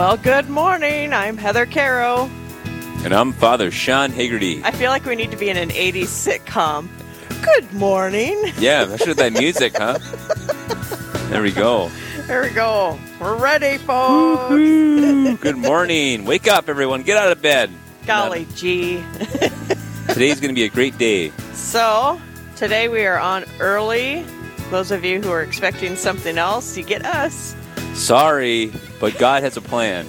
Well, good morning. I'm Heather Caro. And I'm Father Sean Haggerty. I feel like we need to be in an 80s sitcom. Good morning. Yeah, especially with that music, huh? There we go. There we go. We're ready, folks. Good morning. Wake up, everyone. Get out of bed. Golly gee. Today's going to be a great day. So, today we are on early. Those of you who are expecting something else, you get us. Sorry, but God has a plan.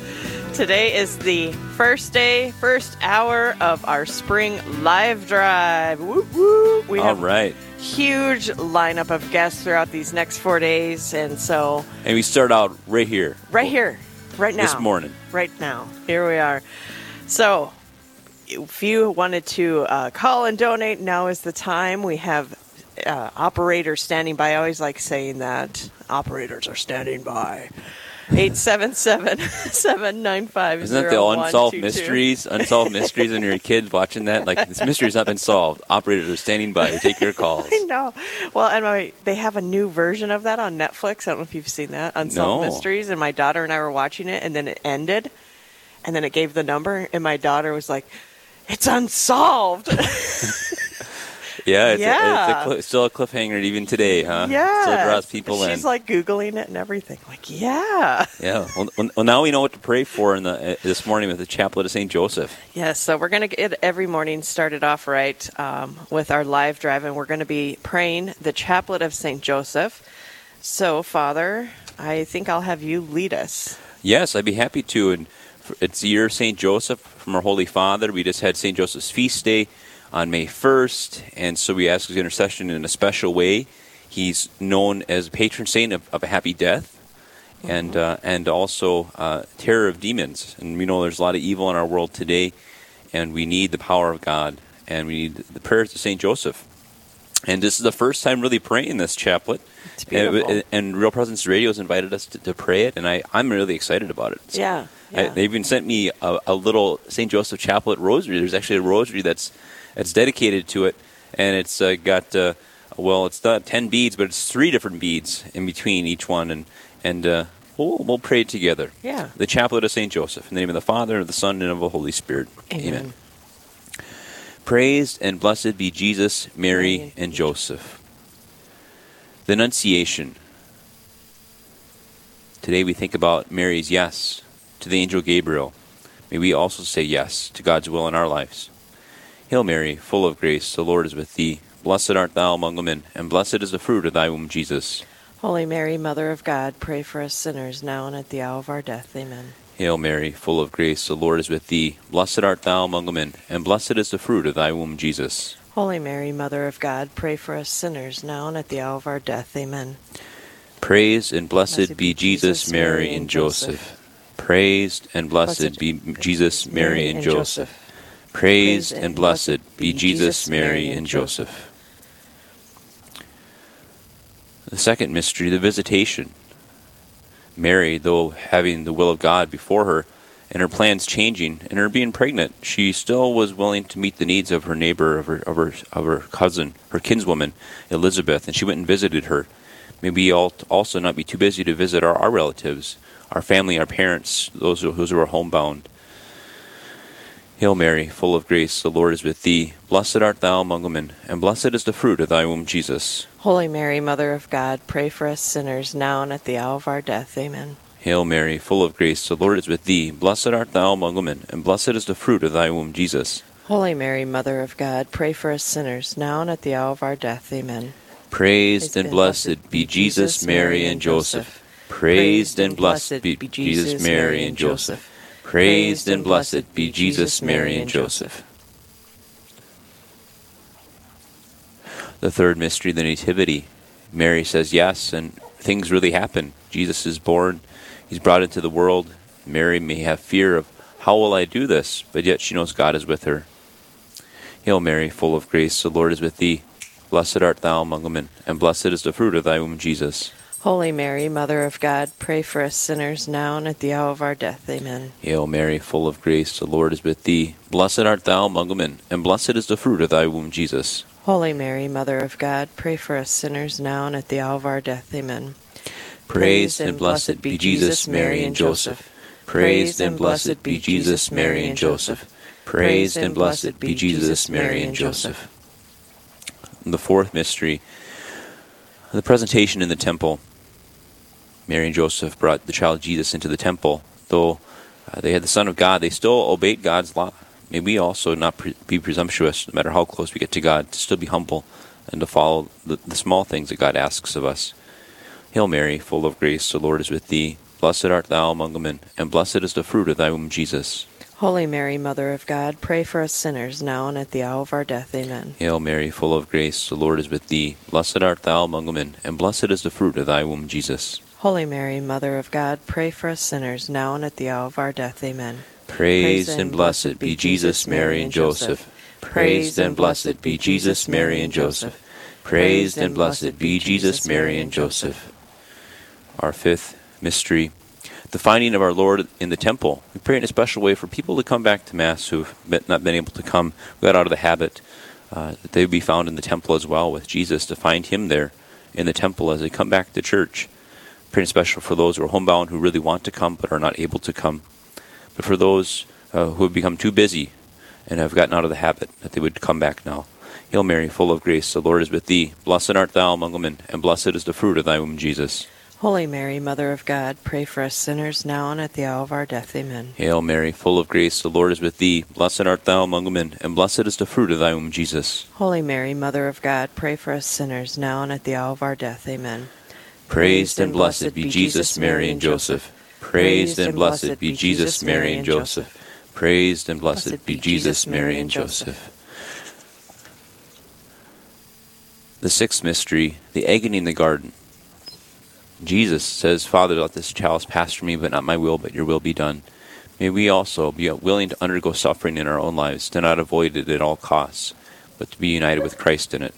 Today is the first day, first hour of our spring live drive. Woo woo. We All have right. huge lineup of guests throughout these next four days, and so And we start out right here right here, right now, this morning. right now, here we are. So, if you wanted to uh, call and donate, now is the time. We have uh, operators standing by. I always like saying that operators are standing by. 877-795-0122. Isn't that the unsolved mysteries? Unsolved mysteries, and your kids watching that? Like, this mystery's not been solved. Operators are standing by to take your calls. I know. Well, and my, they have a new version of that on Netflix. I don't know if you've seen that, Unsolved No. Mysteries. And my daughter and I were watching it, and then it ended, and then it gave the number, and my daughter was like, "It's unsolved." Yeah, it's, A, it's a still a cliffhanger even today, huh? yeah, Still draws people She's in. like googling it and everything. Like, yeah, yeah. Well, well, now we know what to pray for in the, uh, this morning with the Chaplet of St. Joseph. yes. So we're gonna get every morning started off right um, with our live drive, and we're gonna be praying the Chaplet of Saint Joseph. So, Father, I think I'll have you lead us. Yes, I'd be happy to. And it's the year of St. Joseph from our Holy Father. We just had St. Joseph's feast day on May 1st, and so we ask his intercession in a special way. He's known as patron saint of, of a happy death. And uh, and also uh, terror of demons, and we know there's a lot of evil in our world today, and we need the power of God, and we need the prayers of Saint Joseph. And this is the first time really praying this chaplet, It's and, beautiful. and Real Presence Radio has invited us to, to pray it, and I, I'm really excited about it. So Yeah, I- they even sent me a, a little St. Joseph Chaplet rosary. There's actually a rosary that's that's dedicated to it, and it's uh, got uh, well, it's not ten beads, but it's three different beads in between each one, and and uh, we'll we'll pray together. Yeah. The Chaplet of St. Joseph, in the name of the Father, and of the Son, and of the Holy Spirit. Amen. Praised and blessed be Jesus, Mary, Mary, and Joseph. The Annunciation. Today we think about Mary's yes to the angel Gabriel. May we also say yes to God's will in our lives. Hail Mary, full of grace, the Lord is with thee. Blessed art thou among women, and blessed is the fruit of thy womb, Jesus. Holy Mary, Mother of God, pray for us sinners now and at the hour of our death. Amen. Hail Mary, full of grace, the Lord is with thee. Blessed art thou among women, and blessed is the fruit of thy womb, Jesus. Holy Mary, Mother of God, pray for us sinners now and at the hour of our death. Amen. Praised and blessed, Blessed be Jesus, Jesus, Mary, and and Joseph. Praised and blessed, Blessed be Jesus, Mary, and Joseph. Praised Praised and blessed be Jesus, Mary, and Joseph. The second mystery, the visitation. Mary, though having the will of God before her and her plans changing and her being pregnant, she still was willing to meet the needs of her neighbor, of her, of her, of her cousin, her kinswoman, Elizabeth, and she went and visited her. May we also not be too busy to visit our, our relatives, our family, our parents, those who, those who are homebound. Hail Mary, full of grace, the Lord is with thee. Blessed art thou among women, and blessed is the fruit of thy womb, Jesus. Holy Mary, Mother of God, pray for us sinners now and at the hour of our death. Amen. Hail Mary, full of grace, the Lord is with thee. Blessed art thou among women, and blessed is the fruit of thy womb, Jesus. Holy Mary, Mother of God, pray for us sinners now and at the hour of our death. Amen. Praised and blessed be Jesus, Mary, and Joseph. Praised and blessed be Jesus, Mary, and Joseph. Praised and blessed be Jesus, Mary, and Joseph. The third mystery, the Nativity. Mary says yes, and things really happen. Jesus is born, he's brought into the world. Mary may have fear of, how will I do this? But yet she knows God is with her. Hail Mary, full of grace, the Lord is with thee. Blessed art thou among women, and blessed is the fruit of thy womb, Jesus. Holy Mary, Mother of God, pray for us sinners now and at the hour of our death. Amen. Hail Mary, full of grace, the Lord is with thee. Blessed art thou among women, and blessed is the fruit of thy womb, Jesus. Holy Mary, Mother of God, pray for us sinners now and at the hour of our death. Amen. Praised and blessed be Jesus, Mary, and Joseph. Praised and blessed be Jesus, Mary, and Joseph. Praised and blessed be Jesus, Mary, and Joseph. The fourth mystery, the presentation in the temple. Mary and Joseph brought the child Jesus into the temple. Though uh, they had the Son of God, they still obeyed God's law. May we also not pre- be presumptuous, no matter how close we get to God, to still be humble and to follow the, the small things that God asks of us. Hail Mary, full of grace, the Lord is with thee. Blessed art thou among women, and blessed is the fruit of thy womb, Jesus. Holy Mary, Mother of God, pray for us sinners now and at the hour of our death. Amen. Hail Mary, full of grace, the Lord is with thee. Blessed art thou among women, and blessed is the fruit of thy womb, Jesus. Holy Mary, Mother of God, pray for us sinners now and at the hour of our death. Amen. Praised and blessed be Jesus, Mary, and Joseph. Praised and blessed be Jesus, Mary, and Joseph. Praised and blessed be Jesus, Mary, and Joseph. Our fifth mystery, the finding of our Lord in the temple. We pray in a special way for people to come back to Mass who've not been able to come, who got out of the habit, uh, that they would be found in the temple as well with Jesus, to find Him there in the temple as they come back to church. Praying special for those who are homebound who really want to come but are not able to come. But for those uh, who have become too busy and have gotten out of the habit, that they would come back now. Hail Mary, full of grace, the Lord is with thee. Blessed art thou among women, and blessed is the fruit of thy womb, Jesus. Holy Mary, Mother of God, pray for us sinners now and at the hour of our death. Amen. Hail Mary, full of grace, the Lord is with thee. Blessed art thou among women, and blessed is the fruit of thy womb, Jesus. Holy Mary, Mother of God, pray for us sinners now and at the hour of our death. Amen. Praised and blessed be Jesus, Mary, and Joseph. Praised and blessed be Jesus, Mary, and Joseph. Praised and blessed be Jesus, Mary, and Joseph. The sixth mystery, the agony in the garden. Jesus says, Father, let this chalice pass from me, but not my will, but your will be done. May we also be willing to undergo suffering in our own lives, to not avoid it at all costs, but to be united with Christ in it.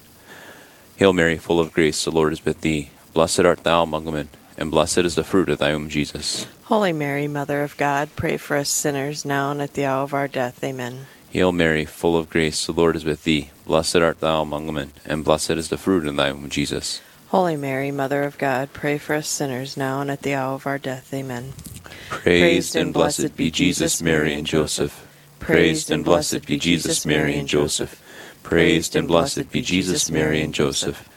Hail Mary, full of grace, the Lord is with thee. Blessed art thou among women, and blessed is the fruit of thy womb, Jesus. Holy Mary, Mother of God, pray for us sinners now and at the hour of our death. Amen. Hail Mary, full of grace, the Lord is with thee. Blessed art thou among women, and blessed is the fruit of thy womb, Jesus. Holy Mary, Mother of God, pray for us sinners now and at the hour of our death. Amen. Praised and blessed be Jesus, Mary, and Joseph. Praised and blessed be Jesus, Mary, and Joseph. Praised and blessed be Jesus, Mary, and Joseph.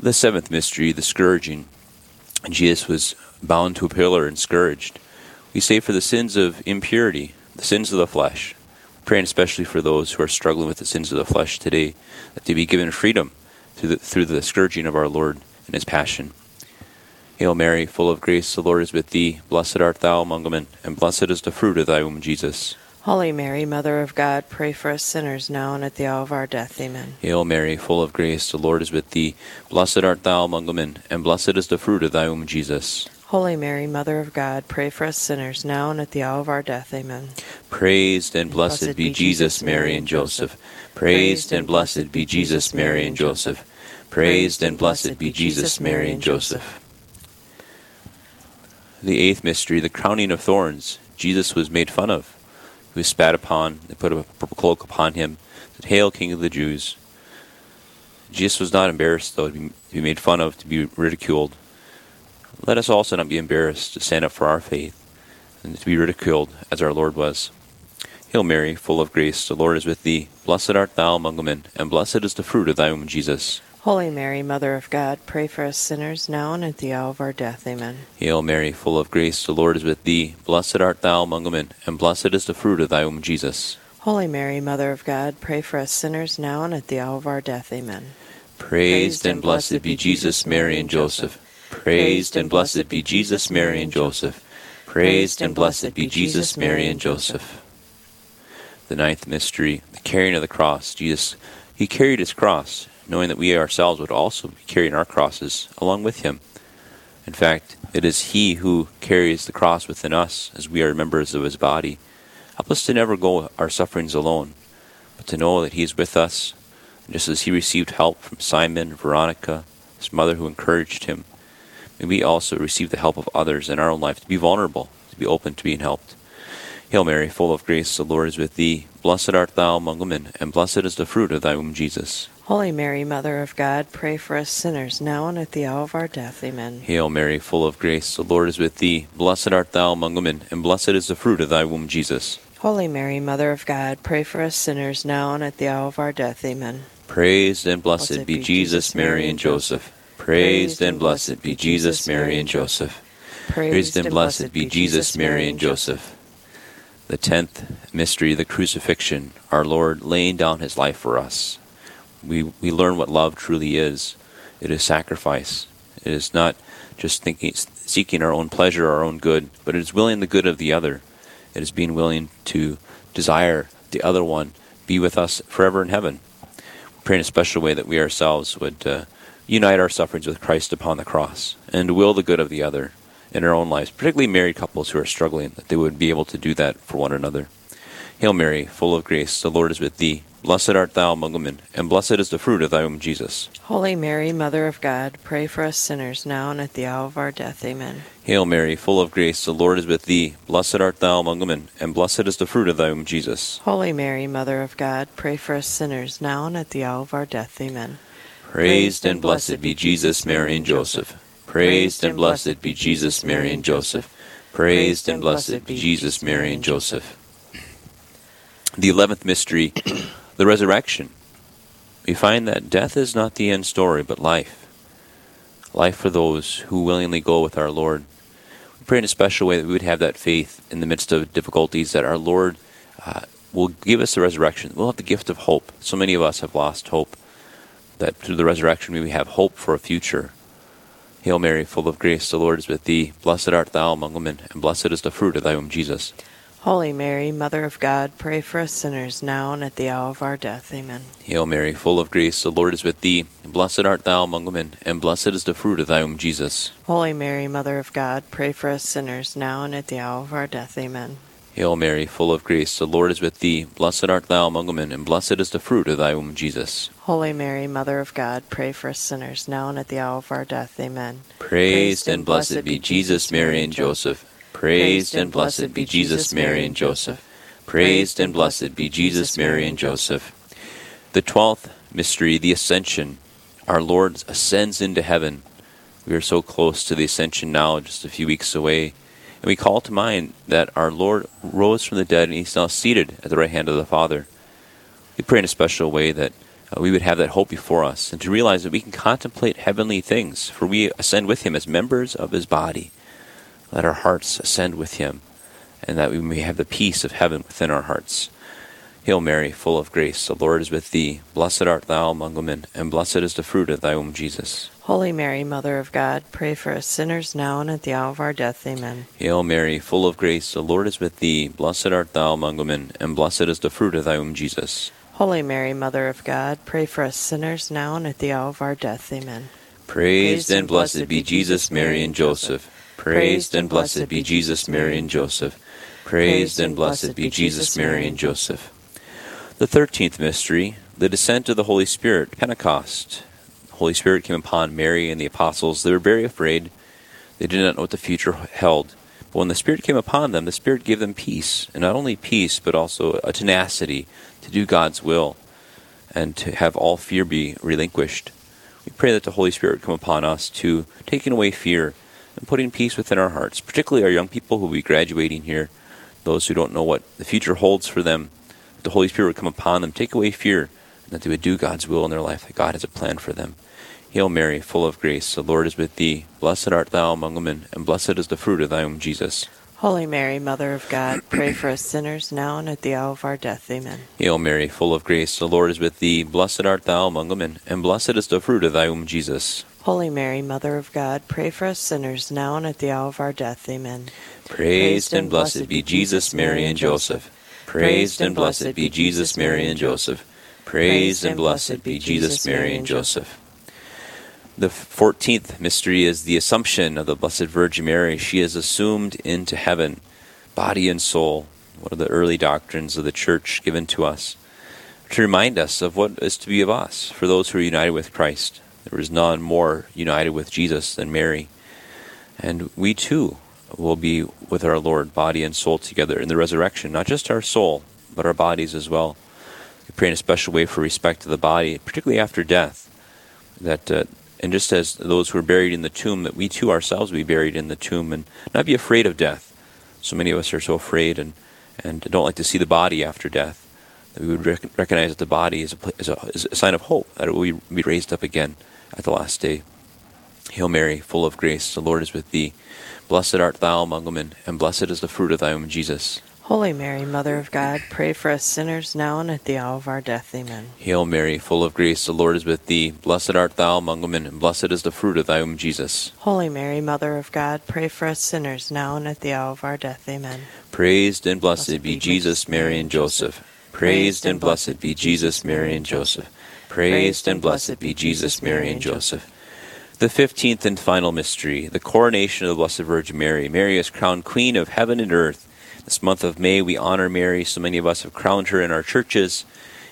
The seventh mystery, the scourging. Jesus was bound to a pillar and scourged. We say for the sins of impurity, the sins of the flesh. Praying especially for those who are struggling with the sins of the flesh today, that they be given freedom through the, through the scourging of our Lord and his passion. Hail Mary, full of grace, the Lord is with thee. Blessed art thou among women, and blessed is the fruit of thy womb, Jesus. Holy Mary, Mother of God, pray for us sinners now and at the hour of our death. Amen. Hail Mary, full of grace, the Lord is with thee. Blessed art thou among women, and blessed is the fruit of thy womb, Jesus. Holy Mary, Mother of God, pray for us sinners now and at the hour of our death. Amen. Praised and blessed be Jesus, Mary, and Joseph. Praised and blessed be Jesus, Mary, and Joseph. Praised and blessed be Jesus, Mary, and Joseph. The eighth mystery, the crowning of thorns. Jesus was made fun of. He was spat upon. They put a purple cloak upon him. Said, Hail, King of the Jews. Jesus was not embarrassed, though, to be, to be made fun of, to be ridiculed. Let us also not be embarrassed to stand up for our faith and to be ridiculed as our Lord was. Hail Mary, full of grace, the Lord is with thee. Blessed art thou among women, and blessed is the fruit of thy womb, Jesus. Holy Mary, Mother of God, pray for us sinners now and at the hour of our death. Amen. Hail Mary, full of grace, the Lord is with thee. Blessed art thou among women, and blessed is the fruit of thy womb, Jesus. Holy Mary, Mother of God, pray for us sinners now and at the hour of our death. Amen. Praised and blessed be Jesus, Mary, and Joseph. Praised and blessed be Jesus, Mary, and Joseph. Praised and blessed be Jesus, Mary, and Joseph. The ninth mystery, the carrying of the cross. Jesus, he carried his cross, knowing that we ourselves would also be carrying our crosses along with him. In fact, it is he who carries the cross within us as we are members of his body. Help us to never go our sufferings alone, but to know that he is with us. And just as he received help from Simon, Veronica, his mother who encouraged him, may we also receive the help of others in our own life to be vulnerable, to be open to being helped. Hail Mary, full of grace, the Lord is with thee. Blessed blessed art thou among women, and blessed is the fruit of thy womb, Jesus. Holy Mary, Mother of God, pray for us sinners, now and at the hour of our death. Amen. Hail Mary, full of grace, the Lord is with thee. Blessed art thou among women, and blessed is the fruit of thy womb, Jesus. Holy Mary, Mother of God, pray for us sinners, now and at the hour of our death. Amen. Praised and blessed be Jesus, Mary, and Joseph. Praised and blessed be Jesus, Mary, and Joseph. Praised and blessed be Jesus, Mary, and Joseph. The tenth mystery, the crucifixion, our Lord laying down his life for us. We, we learn what love truly is. It is sacrifice. It is not just thinking, seeking our own pleasure, our own good, but it is willing the good of the other. It is being willing to desire the other one be with us forever in heaven. We pray in a special way that we ourselves would uh, unite our sufferings with Christ upon the cross and will the good of the other in our own lives, particularly married couples who are struggling, that they would be able to do that for one another. Hail Mary, full of grace, the Lord is with thee. Blessed art thou among women, and blessed is the fruit of thy womb, Jesus. Holy Mary, Mother of God, pray for us sinners, now and at the hour of our death. Amen. Hail Mary, full of grace, the Lord is with thee. Blessed art thou among women, and blessed is the fruit of thy womb, Jesus. Holy Mary, Mother of God, pray for us sinners, now and at the hour of our death. Amen. Praised and blessed be Jesus, Mary, and Joseph. Praised and blessed be Jesus, Mary, and Joseph. Praised and blessed be Jesus, Mary, and Joseph. The eleventh mystery, the resurrection. We find that death is not the end story, but life. Life for those who willingly go with our Lord. We pray in a special way that we would have that faith in the midst of difficulties, that our Lord uh, will give us the resurrection. We'll have the gift of hope. So many of us have lost hope. That through the resurrection we may have hope for a future. Hail Mary, full of grace, the Lord is with thee. Blessed art thou among women, and blessed is the fruit of thy womb, Jesus. Holy Mary, Mother of God, pray for us sinners, now and at the hour of our death. Amen. Hail Mary, full of grace, the Lord is with thee. Blessed art thou among women, and blessed is the fruit of thy womb, Jesus. Holy Mary, Mother of God, pray for us sinners, now and at the hour of our death. Amen. Hail Mary, full of grace, the Lord is with thee. Blessed art thou among women, and blessed is the fruit of thy womb, Jesus. Holy Mary, Mother of God, pray for us sinners, now and at the hour of our death. Amen. Praised and blessed be Jesus, Mary, and Joseph. Praised and blessed be Jesus, Mary, and Joseph. Praised and blessed be Jesus, Mary, and Joseph. The twelfth mystery, the Ascension. Our Lord ascends into heaven. We are so close to the Ascension now, just a few weeks away. And we call to mind that our Lord rose from the dead and he's now seated at the right hand of the Father. We pray in a special way that uh, we would have that hope before us and to realize that we can contemplate heavenly things, for we ascend with him as members of his body. Let our hearts ascend with him, and that we may have the peace of heaven within our hearts. Hail Mary, full of grace, the Lord is with thee. Blessed art thou among women, and blessed is the fruit of thy womb, Jesus. Holy Mary, Mother of God, pray for us sinners now and at the hour of our death. Amen. Hail Mary, full of grace, the Lord is with thee. Blessed art thou among women, and blessed is the fruit of thy womb, Jesus. Holy Mary, Mother of God, pray for us sinners now and at the hour of our death. Amen. Praised and blessed be Jesus, Mary, and Joseph. Praised and blessed be Jesus, Mary, and Joseph. Praised and blessed be Jesus, Mary, and Joseph. The thirteenth mystery, the descent of the Holy Spirit, Pentecost. The Holy Spirit came upon Mary and the apostles. They were very afraid. They did not know what the future held. But when the Spirit came upon them, the Spirit gave them peace. And not only peace, but also a tenacity to do God's will and to have all fear be relinquished. We pray that the Holy Spirit come upon us to taking away fear and putting peace within our hearts, particularly our young people who will be graduating here, those who don't know what the future holds for them. That the Holy Spirit would come upon them, take away fear, and that they would do God's will in their life, that God has a plan for them. Hail Mary, full of grace, the Lord is with thee. Blessed art thou among women, and blessed is the fruit of thy womb, Jesus. Holy Mary, Mother of God, pray for us sinners now and at the hour of our death. Amen. Hail Mary, full of grace, the Lord is with thee. Blessed art thou among women, and blessed is the fruit of thy womb, Jesus. Holy Mary, Mother of God, pray for us sinners now and at the hour of our death. Amen. Praised and blessed be Jesus, Mary, and Joseph. Praised and blessed be Jesus, Mary, and Joseph. Praised and blessed be Jesus, Mary, and Joseph. The fourteenth mystery is the Assumption of the Blessed Virgin Mary. She is assumed into heaven, body and soul. One of the early doctrines of the Church given to us to remind us of what is to be of us for those who are united with Christ. There is none more united with Jesus than Mary. And we too will be with our Lord, body and soul together in the resurrection, not just our soul, but our bodies as well. We pray in a special way for respect to the body, particularly after death. That uh, and just as those who are buried in the tomb, that we too ourselves be buried in the tomb and not be afraid of death. So many of us are so afraid and, and don't like to see the body after death. That we would rec- recognize that the body is a, is, a, is a sign of hope, that it will be raised up again at the last day. Hail Mary, full of grace, the Lord is with thee. Blessed art thou among women, and blessed is the fruit of thy womb, Jesus. Holy Mary, Mother of God, pray for us sinners now and at the hour of our death. Amen. Hail Mary, full of grace, the Lord is with thee. Blessed art thou among women, and blessed is the fruit of thy womb, Jesus. Holy Mary, Mother of God, pray for us sinners now and at the hour of our death. Amen. Praised and blessed be Jesus, Mary, and Joseph. Praised and blessed be Jesus, Mary, and Joseph. Praised and blessed be Jesus, Mary, and Joseph. The fifteenth and final mystery, the coronation of the Blessed Virgin Mary. Mary is crowned Queen of heaven and earth. This month of May, we honor Mary. So many of us have crowned her in our churches,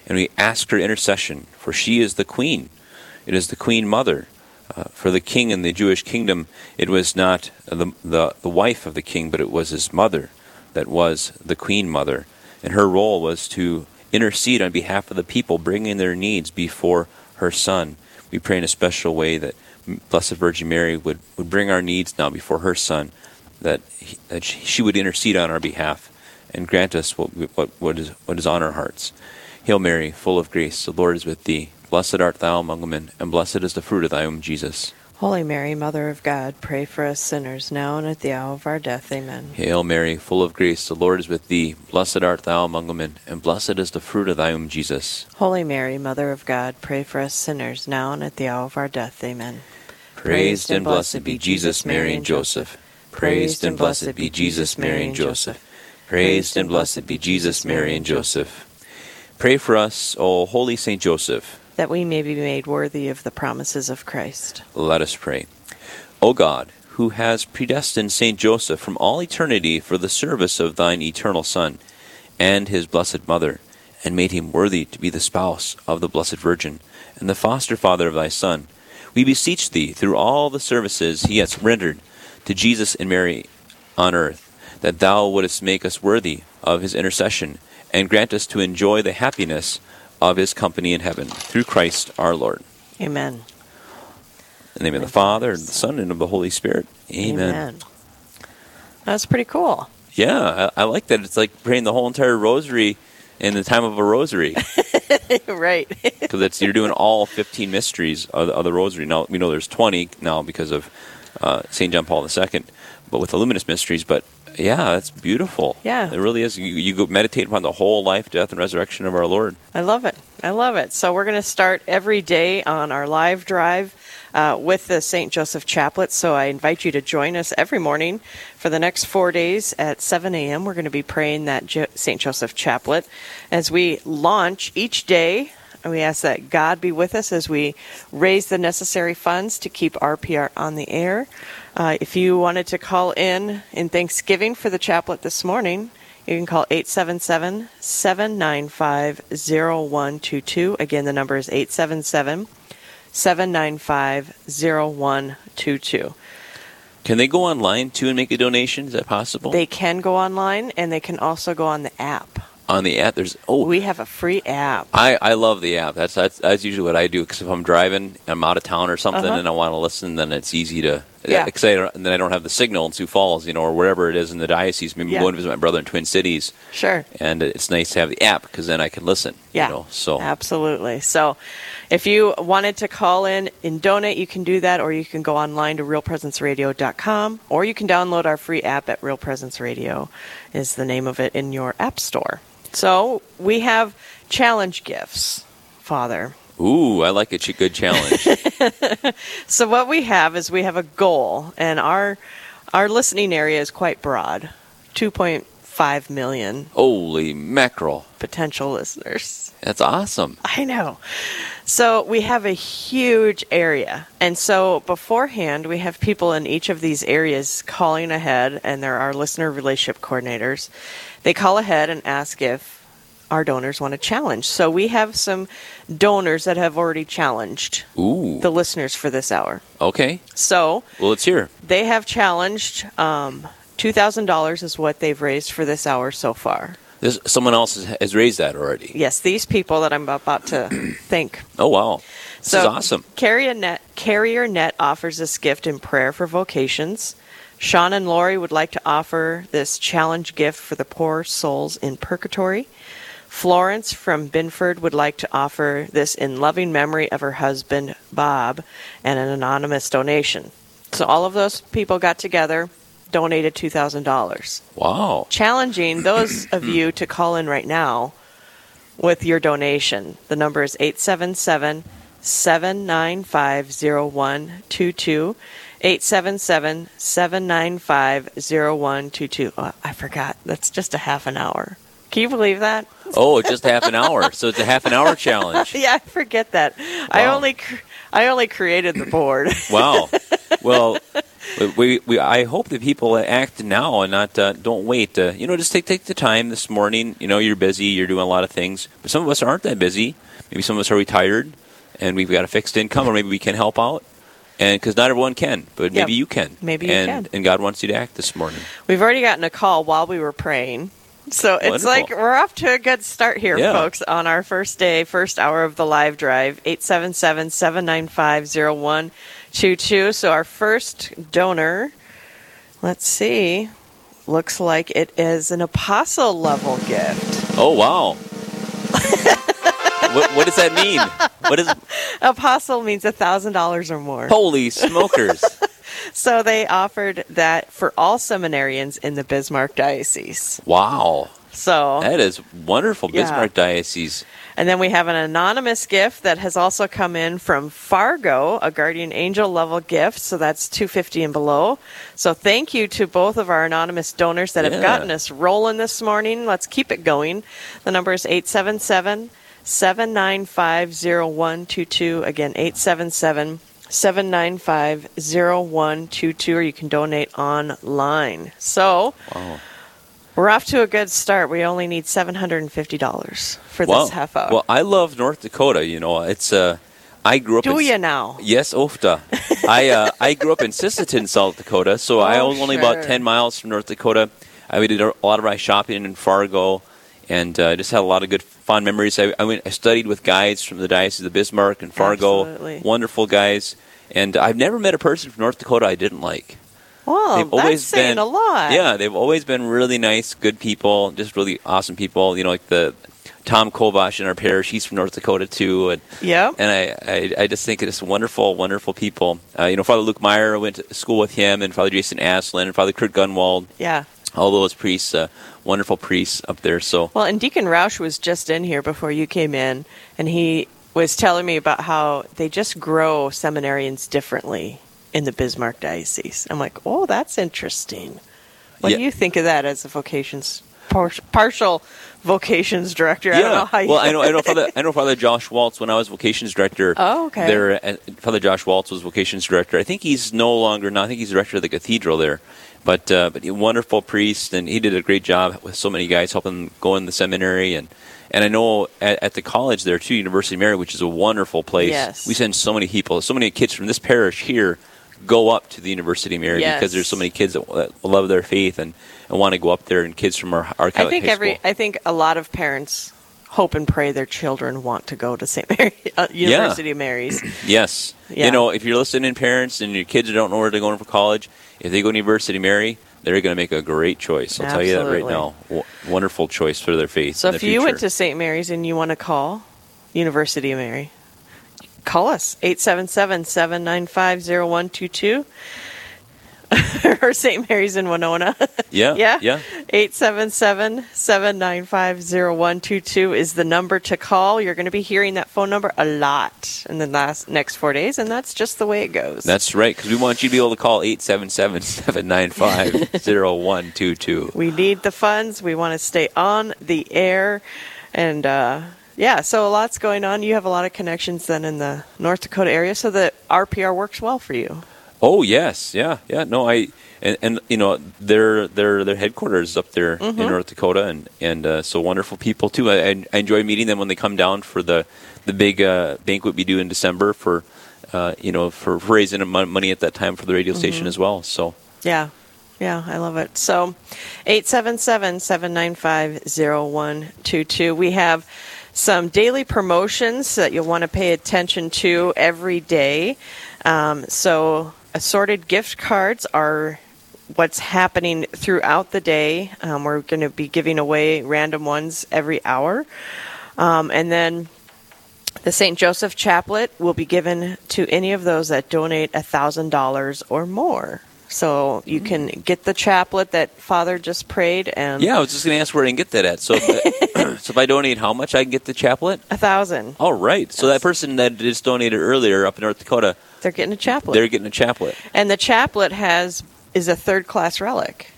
and we ask her intercession, for she is the Queen. It is the Queen Mother. Uh, for the king in the Jewish kingdom, it was not the, the, the wife of the king, but it was his mother that was the Queen Mother. And her role was to intercede on behalf of the people, bringing their needs before her Son. We pray in a special way that Blessed Virgin Mary would, would bring our needs now before her Son that he, that she would intercede on our behalf and grant us what, what, what, is, what is on our hearts. Hail Mary, full of grace, the Lord is with thee. Blessed art thou among women, and blessed is the fruit of thy womb, Jesus. Holy Mary, Mother of God, pray for us sinners now and at the hour of our death. Amen. Hail Mary, full of grace, the Lord is with thee. Blessed art thou among women, and blessed is the fruit of thy womb, Jesus. Holy Mary, Mother of God, pray for us sinners now and at the hour of our death. Amen. Praised and blessed be Jesus, Mary, and Joseph. Praised and blessed be Jesus, Mary, and Joseph. Praised and blessed be Jesus, Mary, and Joseph. Pray for us, O holy Saint Joseph, that we may be made worthy of the promises of Christ. Let us pray. O God, who has predestined Saint Joseph from all eternity for the service of thine eternal Son and his blessed Mother, and made him worthy to be the spouse of the Blessed Virgin and the foster father of thy Son, we beseech thee through all the services he has rendered to Jesus and Mary on earth, that thou wouldest make us worthy of his intercession, and grant us to enjoy the happiness of his company in heaven, through Christ our Lord. Amen. In the name of the Father, and the Son, and of the Holy Spirit. Amen. Amen. That's pretty cool. Yeah, I, I like that. It's like praying the whole entire rosary in the time of a rosary. right. Because you're doing all 15 mysteries of the, of the rosary. Now we know there's 20 now because of uh, St. John Paul II, but with the luminous mysteries. But yeah, that's beautiful. Yeah. It really is. You, you go meditate upon the whole life, death, and resurrection of our Lord. I love it. I love it. So we're going to start every day on our live drive uh, with the St. Joseph Chaplet. So I invite you to join us every morning for the next four days at 7 a.m. We're going to be praying that jo- St. Joseph Chaplet as we launch each day and we ask that God be with us as we raise the necessary funds to keep RPR on the air. Uh, if you wanted to call in in Thanksgiving for the chaplet this morning, you can call 877 795 0122. Again, the number is 877 795 0122. Can they go online too and make a donation? Is that possible? They can go online and they can also go on the app on the app. There's oh, we have a free app. I, I love the app. That's that's that's usually what I do because if I'm driving, I'm out of town or something, uh-huh. and I want to listen, then it's easy to. Uh, yeah. Because then I don't have the signal in Sioux Falls, you know, or wherever it is in the diocese. Maybe yeah. going to visit my brother in Twin Cities. Sure. And it's nice to have the app because then I can listen. Yeah. You know, so absolutely. So, if you wanted to call in and donate, you can do that, or you can go online to realpresenceradio.com, or you can download our free app at Real Presence Radio, is the name of it in your app store. So we have challenge gifts, Father. Ooh, I like a good challenge. so what we have is we have a goal, and our our listening area is quite broad, two point five million. Holy mackerel! Potential listeners. That's awesome. I know. So we have a huge area, and so beforehand we have people in each of these areas calling ahead, and there are listener relationship coordinators they call ahead and ask if our donors want to challenge. So we have some donors that have already challenged Ooh. the listeners for this hour. Okay. So well, let's hear. They have challenged um, two thousand dollars is what they've raised for this hour so far. This, someone else has, has raised that already. Yes, these people that I'm about to thank. Oh wow, this so, is awesome. Carrier Net, Carrier Net offers this gift in prayer for vocations. Sean and Lori would like to offer this challenge gift for the poor souls in purgatory. Florence from Binford would like to offer this in loving memory of her husband, Bob, and an anonymous donation. So all of those people got together, donated $2,000. Wow. Challenging those of you to call in right now with your donation. The number is 877 795 0122. 877 795 0122. I forgot. That's just a half an hour. Can you believe that? Oh, just half an hour. So it's a half an hour challenge. yeah, I forget that. I only cr- I only created the board. wow. Well, we, we I hope that people act now and not uh, don't wait. Uh, you know, just take take the time this morning. You know, you're busy, you're doing a lot of things, but some of us aren't that busy. Maybe some of us are retired, and we've got a fixed income, or maybe we can help out. And because not everyone can, but maybe Yep. you can. Maybe you and, can. And God wants you to act this morning. We've already gotten a call while we were praying. So it's Wonderful. like we're off to a good start here, Yeah. folks, on our first day, first hour of the live drive, 877 795 0122. So our first donor, let's see, looks like it is an apostle level gift. Oh wow! what, what does that mean? What is? Apostle means a $1,000 or more. Holy smokers! So they offered that for all seminarians in the Bismarck Diocese. Wow, So that is wonderful. Yeah. Bismarck Diocese. And then we have an anonymous gift that has also come in from Fargo, a guardian angel level gift. So that's 250 and below. So thank you to both of our anonymous donors that Yeah. have gotten us rolling this morning. Let's keep it going. The number is 877 795 0122. Again, 877 795 0122, or you can donate online. So Wow. we're off to a good start. We only need $750 for this half hour. well, I love North Dakota. You know, it's uh, I grew up. Do in, you now? Yes, ofta. I uh, I grew up in Sisseton, South Dakota, so I Oh, was only about ten miles from North Dakota. I did a lot of my shopping in Fargo, and uh, just had a lot of good, fond memories. I, I went, I studied with guides from the Diocese of Bismarck and Fargo, Absolutely. wonderful guys. And I've never met a person from North Dakota I didn't like. Well, They've that's always saying been- a lot. Yeah, they've always been really nice, good people, just really awesome people. You know, like the Tom Kovash in our parish, he's from North Dakota too, and Yep. and I, I, I just think it's wonderful, wonderful people. Uh, you know, Father Luke Meyer I went to school with him, and Father Jason Aslin, and Father Kurt Gunwald, Yeah. all those priests, uh, wonderful priests up there. So, Well, and Deacon Roush was just in here before you came in, and he was telling me about how they just grow seminarians differently in the Bismarck Diocese. I'm like, oh, that's interesting. What Yeah. do you think of that as a vocations par- partial vocations director? I don't know how you. well, I know, I know, Father, I know Father Josh Waltz. When I was vocations director, Oh, okay. There, uh, Father Josh Waltz was vocations director. I think he's no longer. No, I think he's director of the cathedral there. But uh, but he, wonderful priest, and he did a great job with so many guys helping go in the seminary and. And I know at, at the college there too, University of Mary, which is a wonderful place. Yes. We send so many people, so many kids from this parish here go up to the University of Mary Yes. because there's so many kids that, that love their faith and, and want to go up there, and kids from our, our I think every. school. I think a lot of parents hope and pray their children want to go to St. Mary uh, University of Mary's. Yes. Yeah. You know, if you're listening, parents, and your kids don't know where they're going for college, if they go to University of Mary, they're going to make a great choice. I'll tell you that right now. W- wonderful choice for their faith. So if you went to St. Mary's and you want to call University of Mary, call us 877-795-0122 or St. Mary's in Winona. yeah, yeah. yeah, 877-795-0122 is the number to call. You're going to be hearing that phone number a lot in the last next 4 days and that's just the way it goes. that's right. Because we want you to be able to call 877-795-0122. We need the funds. We want to stay on the air. And uh, yeah, so a lot's going on. You have a lot of connections then in the North Dakota area, so that RPR works well for you. Oh yes, yeah, yeah. No, I and, and you know their their their headquarters up there Mm-hmm. in North Dakota, and and uh, so wonderful people too. I, I enjoy meeting them when they come down for the the big uh, banquet we do in December for uh, you know for raising money at that time for the radio Mm-hmm. station as well. So Yeah. Yeah, I love it. So 877 795 0122. We have some daily promotions that you'll want to pay attention to every day. Um, so assorted gift cards are what's happening throughout the day. Um, we're going to be giving away random ones every hour. Um, and then the St. Joseph Chaplet will be given to any of those that donate $1,000 or more. So you can get the chaplet that Father just prayed and Yeah, I was just going to ask where I can get that at. So, if I, so if I donate how much, I can get the chaplet. a thousand. All right. So that person that just donated earlier up in North Dakota, They're getting a chaplet. they're getting a chaplet. and the chaplet has is a third class relic.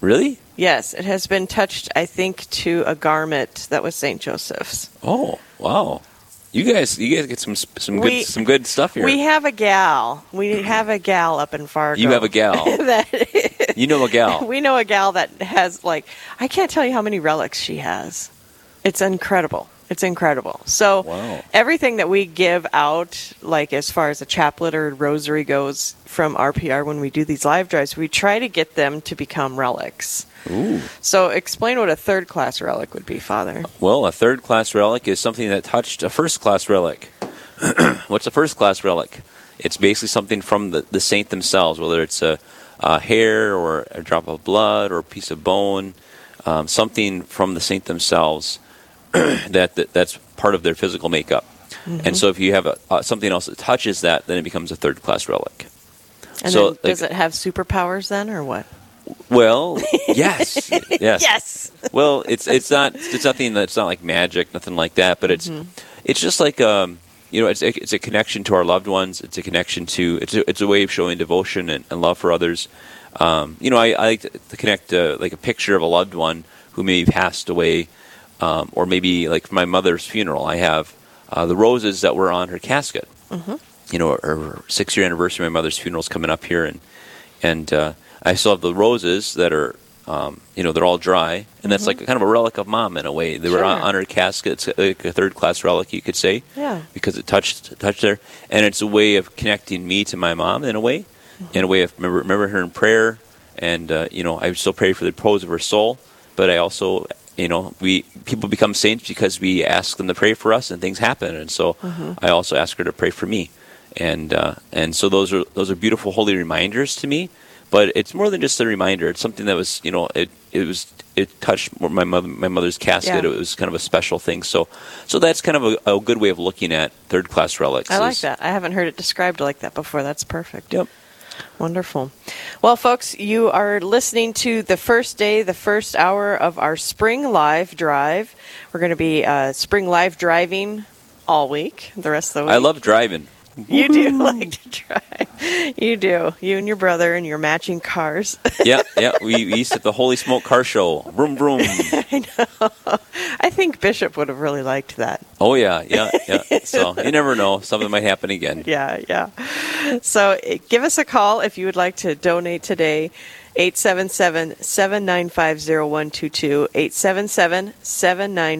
Really? Yes, it has been touched, I think, to a garment that was St. Joseph's. Oh, wow. You guys, you guys get some some good We- some good stuff here. We have a gal. We have a gal up in Fargo. you have a gal. that you know a gal. we know a gal that has like I can't tell you how many relics she has. It's incredible. It's incredible. So Wow. everything that we give out, like as far as a chaplet or rosary goes from RPR when we do these live drives, we try to get them to become relics. Ooh. So explain what a third class relic would be, Father. Well, a third class relic is something that touched a first class relic. What's a first class relic? It's basically something from the, the saint themselves, whether it's a, a hair or a drop of blood or a piece of bone, um, something from the saint themselves that, that that's part of their physical makeup. Mm-hmm. And so, if you have a, uh, something else that touches that, then it becomes a third class relic. And So, then, does it have superpowers then, or what? Well, yes, yes, Yes. Well, it's it's not it's nothing that's not like magic, nothing like that. But it's it's just like um, you know, it's a, it's a connection to our loved ones. It's a connection to it's a, it's a way of showing devotion and, and love for others. Um, you know, I, I like to, to connect uh, like a picture of a loved one who maybe passed away, um, or maybe like my mother's funeral, I have uh, the roses that were on her casket. You know, her six year anniversary of my mother's funeral is coming up here, and and uh, I still have the roses that are, um, you know, they're all dry, and that's like kind of a relic of mom in a way. They were on, on her casket, it's like a third class relic, you could say, Yeah. because it touched touched her, and it's a way of connecting me to my mom in a way, in a way of remember remember her in prayer, and uh, you know, I still pray for the repose of her soul, but I also. You know, we people become saints because we ask them to pray for us, and things happen. And so, I also ask her to pray for me, and uh, and so those are those are beautiful holy reminders to me but it's more than just a reminder it's something that was you know it it was it touched my mother my mother's casket Yeah. it was kind of a special thing so so that's kind of a, a good way of looking at third class relics I like is- that. I haven't heard it described like that before. That's perfect. yep Wonderful. Well, folks, you are listening to the first day, the first hour of our spring live drive. We're going to be uh, spring live driving all week, the rest of the week. i love driving You do like to drive. You do. You and your brother and your matching cars. yeah yeah we, we used to have the holy smoke car show vroom vroom I know. I think Bishop would have really liked that. oh yeah yeah yeah so you never know something might happen again Yeah, yeah. So eh, give us a call if you would like to donate today. 877-795-0122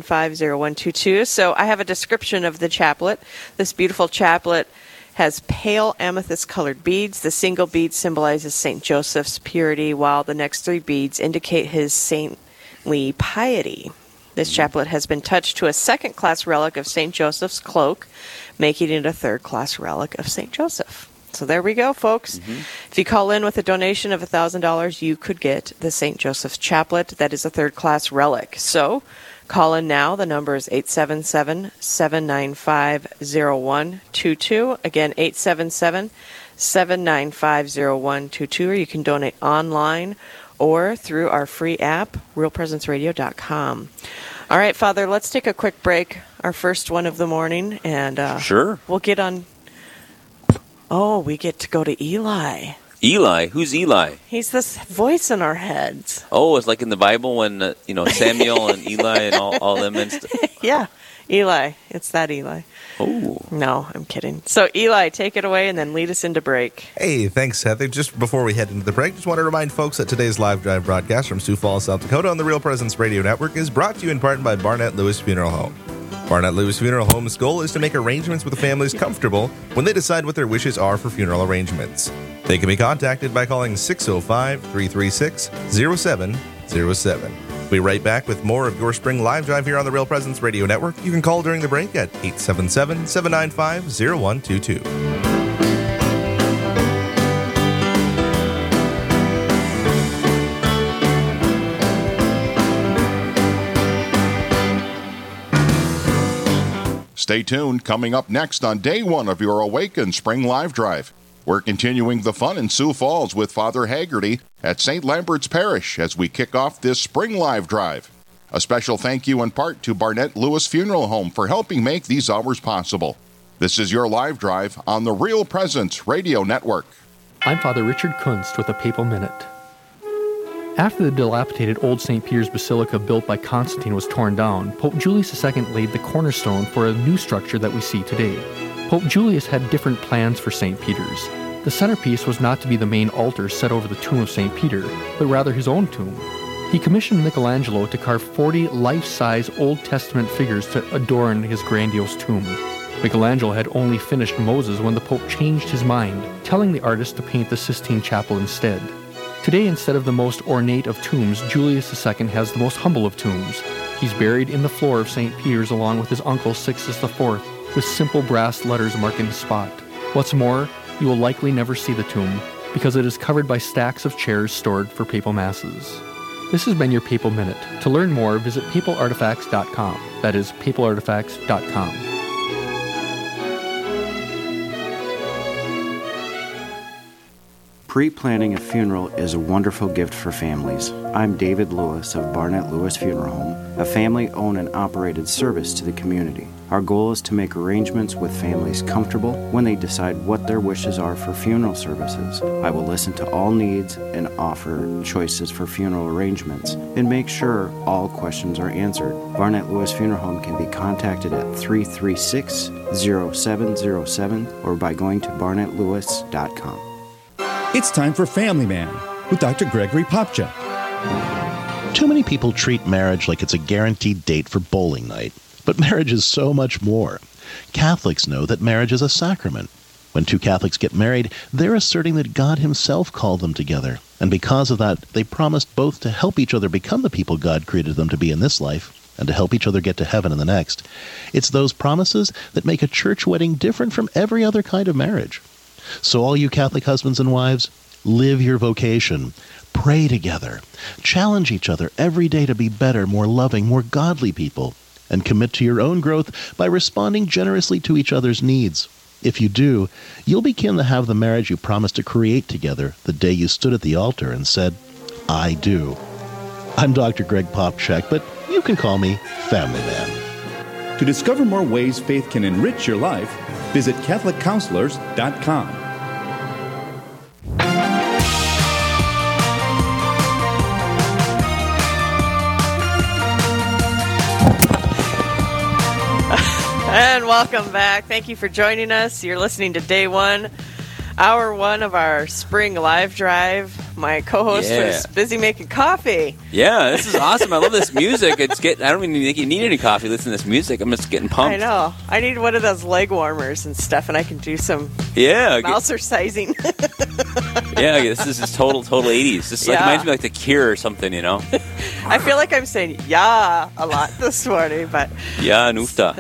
877-795-0122 so i have a description of the chaplet this beautiful chaplet has pale amethyst colored beads the single bead symbolizes saint joseph's purity while the next three beads indicate his saintly piety this chaplet has been touched to a second class relic of St. Joseph's cloak, making it a third class relic of St. Joseph. So there we go, folks. Mm-hmm. If you call in with a donation of $1,000, you could get the St. Joseph's chaplet. That is a third class relic. So call in now. The number is 877 795 0122. Again, 877 795 0122. Or you can donate online or through our free app, realpresenceradio.com. All right, Father, let's take a quick break, our first one of the morning, and uh, sure we'll get on. Oh, we get to go to Eli. Eli who's eli He's this voice in our heads. oh it's like in the bible when uh, you know samuel and eli and all, all them and st- Yeah, Eli. It's that Eli. oh No, I'm kidding. So, Eli, take it away and then lead us into break. Hey, thanks, Heather. Just before we head into the break, just want to remind folks that today's live drive broadcast from Sioux Falls, South Dakota on the Real Presence Radio Network is brought to you in part by Barnett Lewis Funeral Home. Barnett Lewis Funeral Home's goal is to make arrangements with the families comfortable when they decide what their wishes are for funeral arrangements. They can be contacted by calling 605 336 0707. We'll be right back with more of your spring live drive here on the Real Presence Radio Network. You can call during the break at 877 795 0122. Stay tuned. Coming up next on day one of your Awaken Spring Live Drive. We're continuing the fun in Sioux Falls with Father Haggerty at St. Lambert's Parish as we kick off this Spring Live Drive. A special thank you in part to Barnett Lewis Funeral Home for helping make these hours possible. This is your live drive on the Real Presence Radio Network. I'm Father Richard Kunst with a Papal Minute. After the dilapidated Old St. Peter's Basilica built by Constantine was torn down, Pope Julius II laid the cornerstone for a new structure that we see today. Pope Julius had different plans for St. Peter's. The centerpiece was not to be the main altar set over the tomb of St. Peter, but rather his own tomb. He commissioned Michelangelo to carve 40 life size Old Testament figures to adorn his grandiose tomb. Michelangelo had only finished Moses when the Pope changed his mind, telling the artist to paint the Sistine Chapel instead. Today, instead of the most ornate of tombs, Julius II has the most humble of tombs. He's buried in the floor of St. Peter's along with his uncle Sixtus IV, with simple brass letters marking the spot. What's more, you will likely never see the tomb, because it is covered by stacks of chairs stored for papal masses. This has been your Papal Minute. To learn more, visit papalartifacts.com. That is, papalartifacts.com. Pre planning a funeral is a wonderful gift for families. I'm David Lewis of Barnett Lewis Funeral Home, a family owned and operated service to the community. Our goal is to make arrangements with families comfortable when they decide what their wishes are for funeral services. I will listen to all needs and offer choices for funeral arrangements and make sure all questions are answered. Barnett Lewis Funeral Home can be contacted at 336 0707 or by going to barnettlewis.com. It's time for Family Man with Dr. Gregory Popcak. Too many people treat marriage like it's a guaranteed date for bowling night, but marriage is so much more. Catholics know that marriage is a sacrament. When two Catholics get married, they're asserting that God Himself called them together, and because of that, they promised both to help each other become the people God created them to be in this life and to help each other get to heaven in the next. It's those promises that make a church wedding different from every other kind of marriage. So, all you Catholic husbands and wives, live your vocation. Pray together. Challenge each other every day to be better, more loving, more godly people. And commit to your own growth by responding generously to each other's needs. If you do, you'll begin to have the marriage you promised to create together the day you stood at the altar and said, I do. I'm Dr. Greg Popcak, but you can call me Family Man. To discover more ways faith can enrich your life, visit CatholicCounselors.com. And welcome back. Thank you for joining us. You're listening to day one, hour one of our spring live drive. My co-host Yeah. was busy making coffee. Yeah, this is awesome. I love this music. It's getting. I don't even think you need any coffee. Listen to this music. I'm just getting pumped. I know. I need one of those leg warmers and stuff, and I can do some Yeah, get- exercising. yeah. This is just total, total 80s. This like, Yeah. reminds me like The Cure or something. You know? I feel like I'm saying "yeah" a lot this morning, but Yeah, Nufta.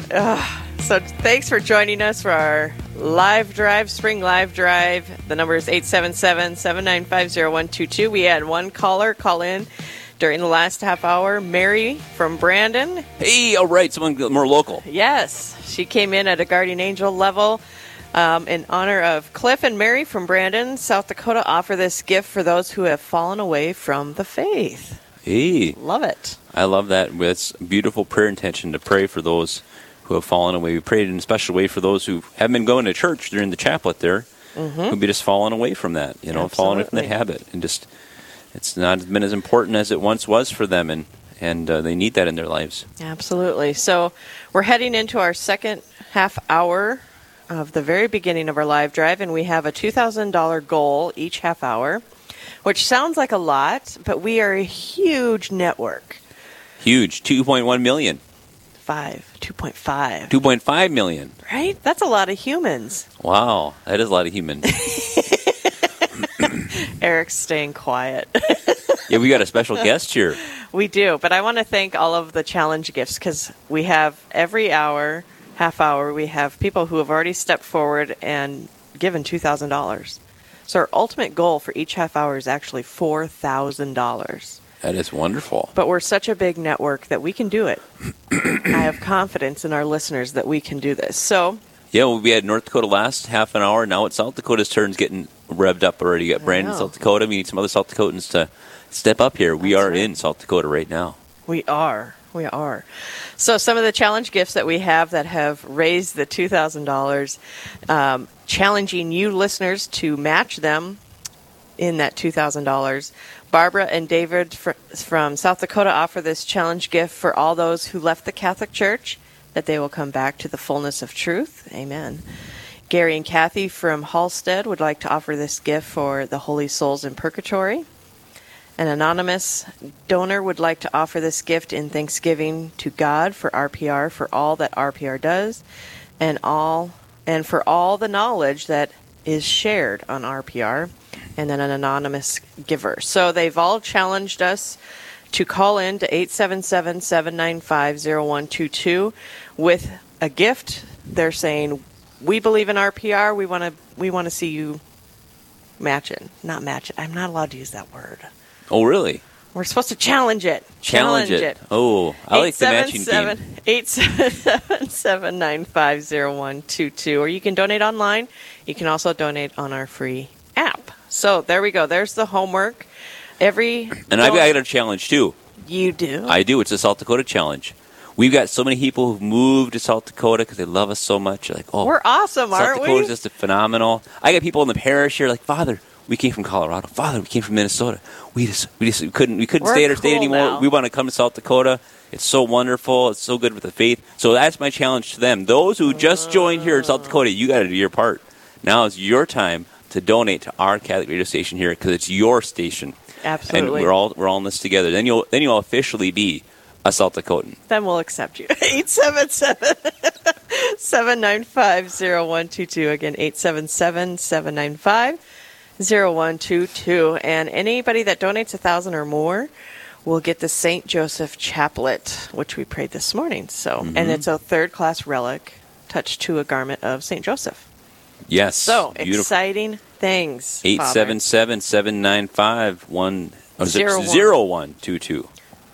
So thanks for joining us for our live drive, spring live drive. The number is 877-795-0122. We had one caller call in during the last half hour, Mary from Brandon. Hey, all right, someone more local. Yes, she came in at a guardian angel level. Um, in honor of Cliff and Mary from Brandon, South Dakota, offer this gift for those who have fallen away from the faith. Hey, Love it. I love that. It's a beautiful prayer intention to pray for those who have fallen away. We prayed in a special way for those who haven't been going to church during the chaplet there, who'd be just fallen away from that, you know, fallen away from that Mm-hmm. Habit. And just, it's not been as important as it once was for them, and, and uh, they need that in their lives. Absolutely. So we're heading into our second half hour of the very beginning of our live drive, and we have a $2,000 goal each half hour, which sounds like a lot, but we are a huge network. Huge, 2.1 million, Five, 2.5. 2.5 million. Right? That's a lot of humans. Wow, that is a lot of humans. Eric's staying quiet. Yeah, we got a special guest here. we do, but I want to thank all of the challenge gifts because we have every hour, half hour, we have people who have already stepped forward and given $2,000. So our ultimate goal for each half hour is actually $4,000. That is wonderful. But we're such a big network that we can do it. I have confidence in our listeners that we can do this. So, Yeah, well, we had North Dakota last half an hour. Now it's South Dakota's turn's getting revved up already. You got Brandon. South Dakota. We need some other South Dakotans to step up here. We That's are right. in South Dakota right now. We are. We are. So, some of the challenge gifts that we have that have raised the $2,000, um, challenging you listeners to match them in that $2,000. Barbara and David fr- from South Dakota offer this challenge gift for all those who left the Catholic Church, that they will come back to the fullness of truth. Amen. Gary and Kathy from Halstad would like to offer this gift for the holy souls in purgatory. An anonymous donor would like to offer this gift in thanksgiving to God for RPR for all that RPR does and all and for all the knowledge that is shared on RPR and then an anonymous giver. So they've all challenged us to call in to 877-795-0122 with a gift. They're saying we believe in RPR. We want to we want to see you match it. Not match it. I'm not allowed to use that word. Oh, really? We're supposed to challenge it. Challenge, it. Oh, I like the matching game. 877-795-0122. Or you can donate online. You can also donate on our free. So there we go. There's the homework. Every And I've got a challenge too. you do. I do. It's a South Dakota challenge. We've got so many people who've moved to South Dakota because they love us so much. Like, oh, We're awesome, South aren't Dakota's we? just a phenomenal. I got people in the parish here like, Father, we came from Colorado. Father, we came from Minnesota. We just we just we couldn't we couldn't We're stay at our state anymore. now. We want to come to South Dakota. It's so wonderful. It's so good with the faith. So that's my challenge to them. Those who just joined here in South Dakota, you got to do your part. Now is your time to donate to our Catholic radio station here because it's your station, Absolutely. and we're all we're all in this together. Then you'll then you'll officially be a South Dakotan. then we'll accept you. 877 795 0122. Again, 877 795 0122. And anybody that donates a thousand or more will get the St. Joseph Chaplet, which we prayed this morning. So, Mm-hmm. and it's a third class relic touched to a garment of St. Joseph. Yes. So, beautiful. exciting things. Eight Father. seven seven seven nine five one oh, zero Zero one. one. zero one two two.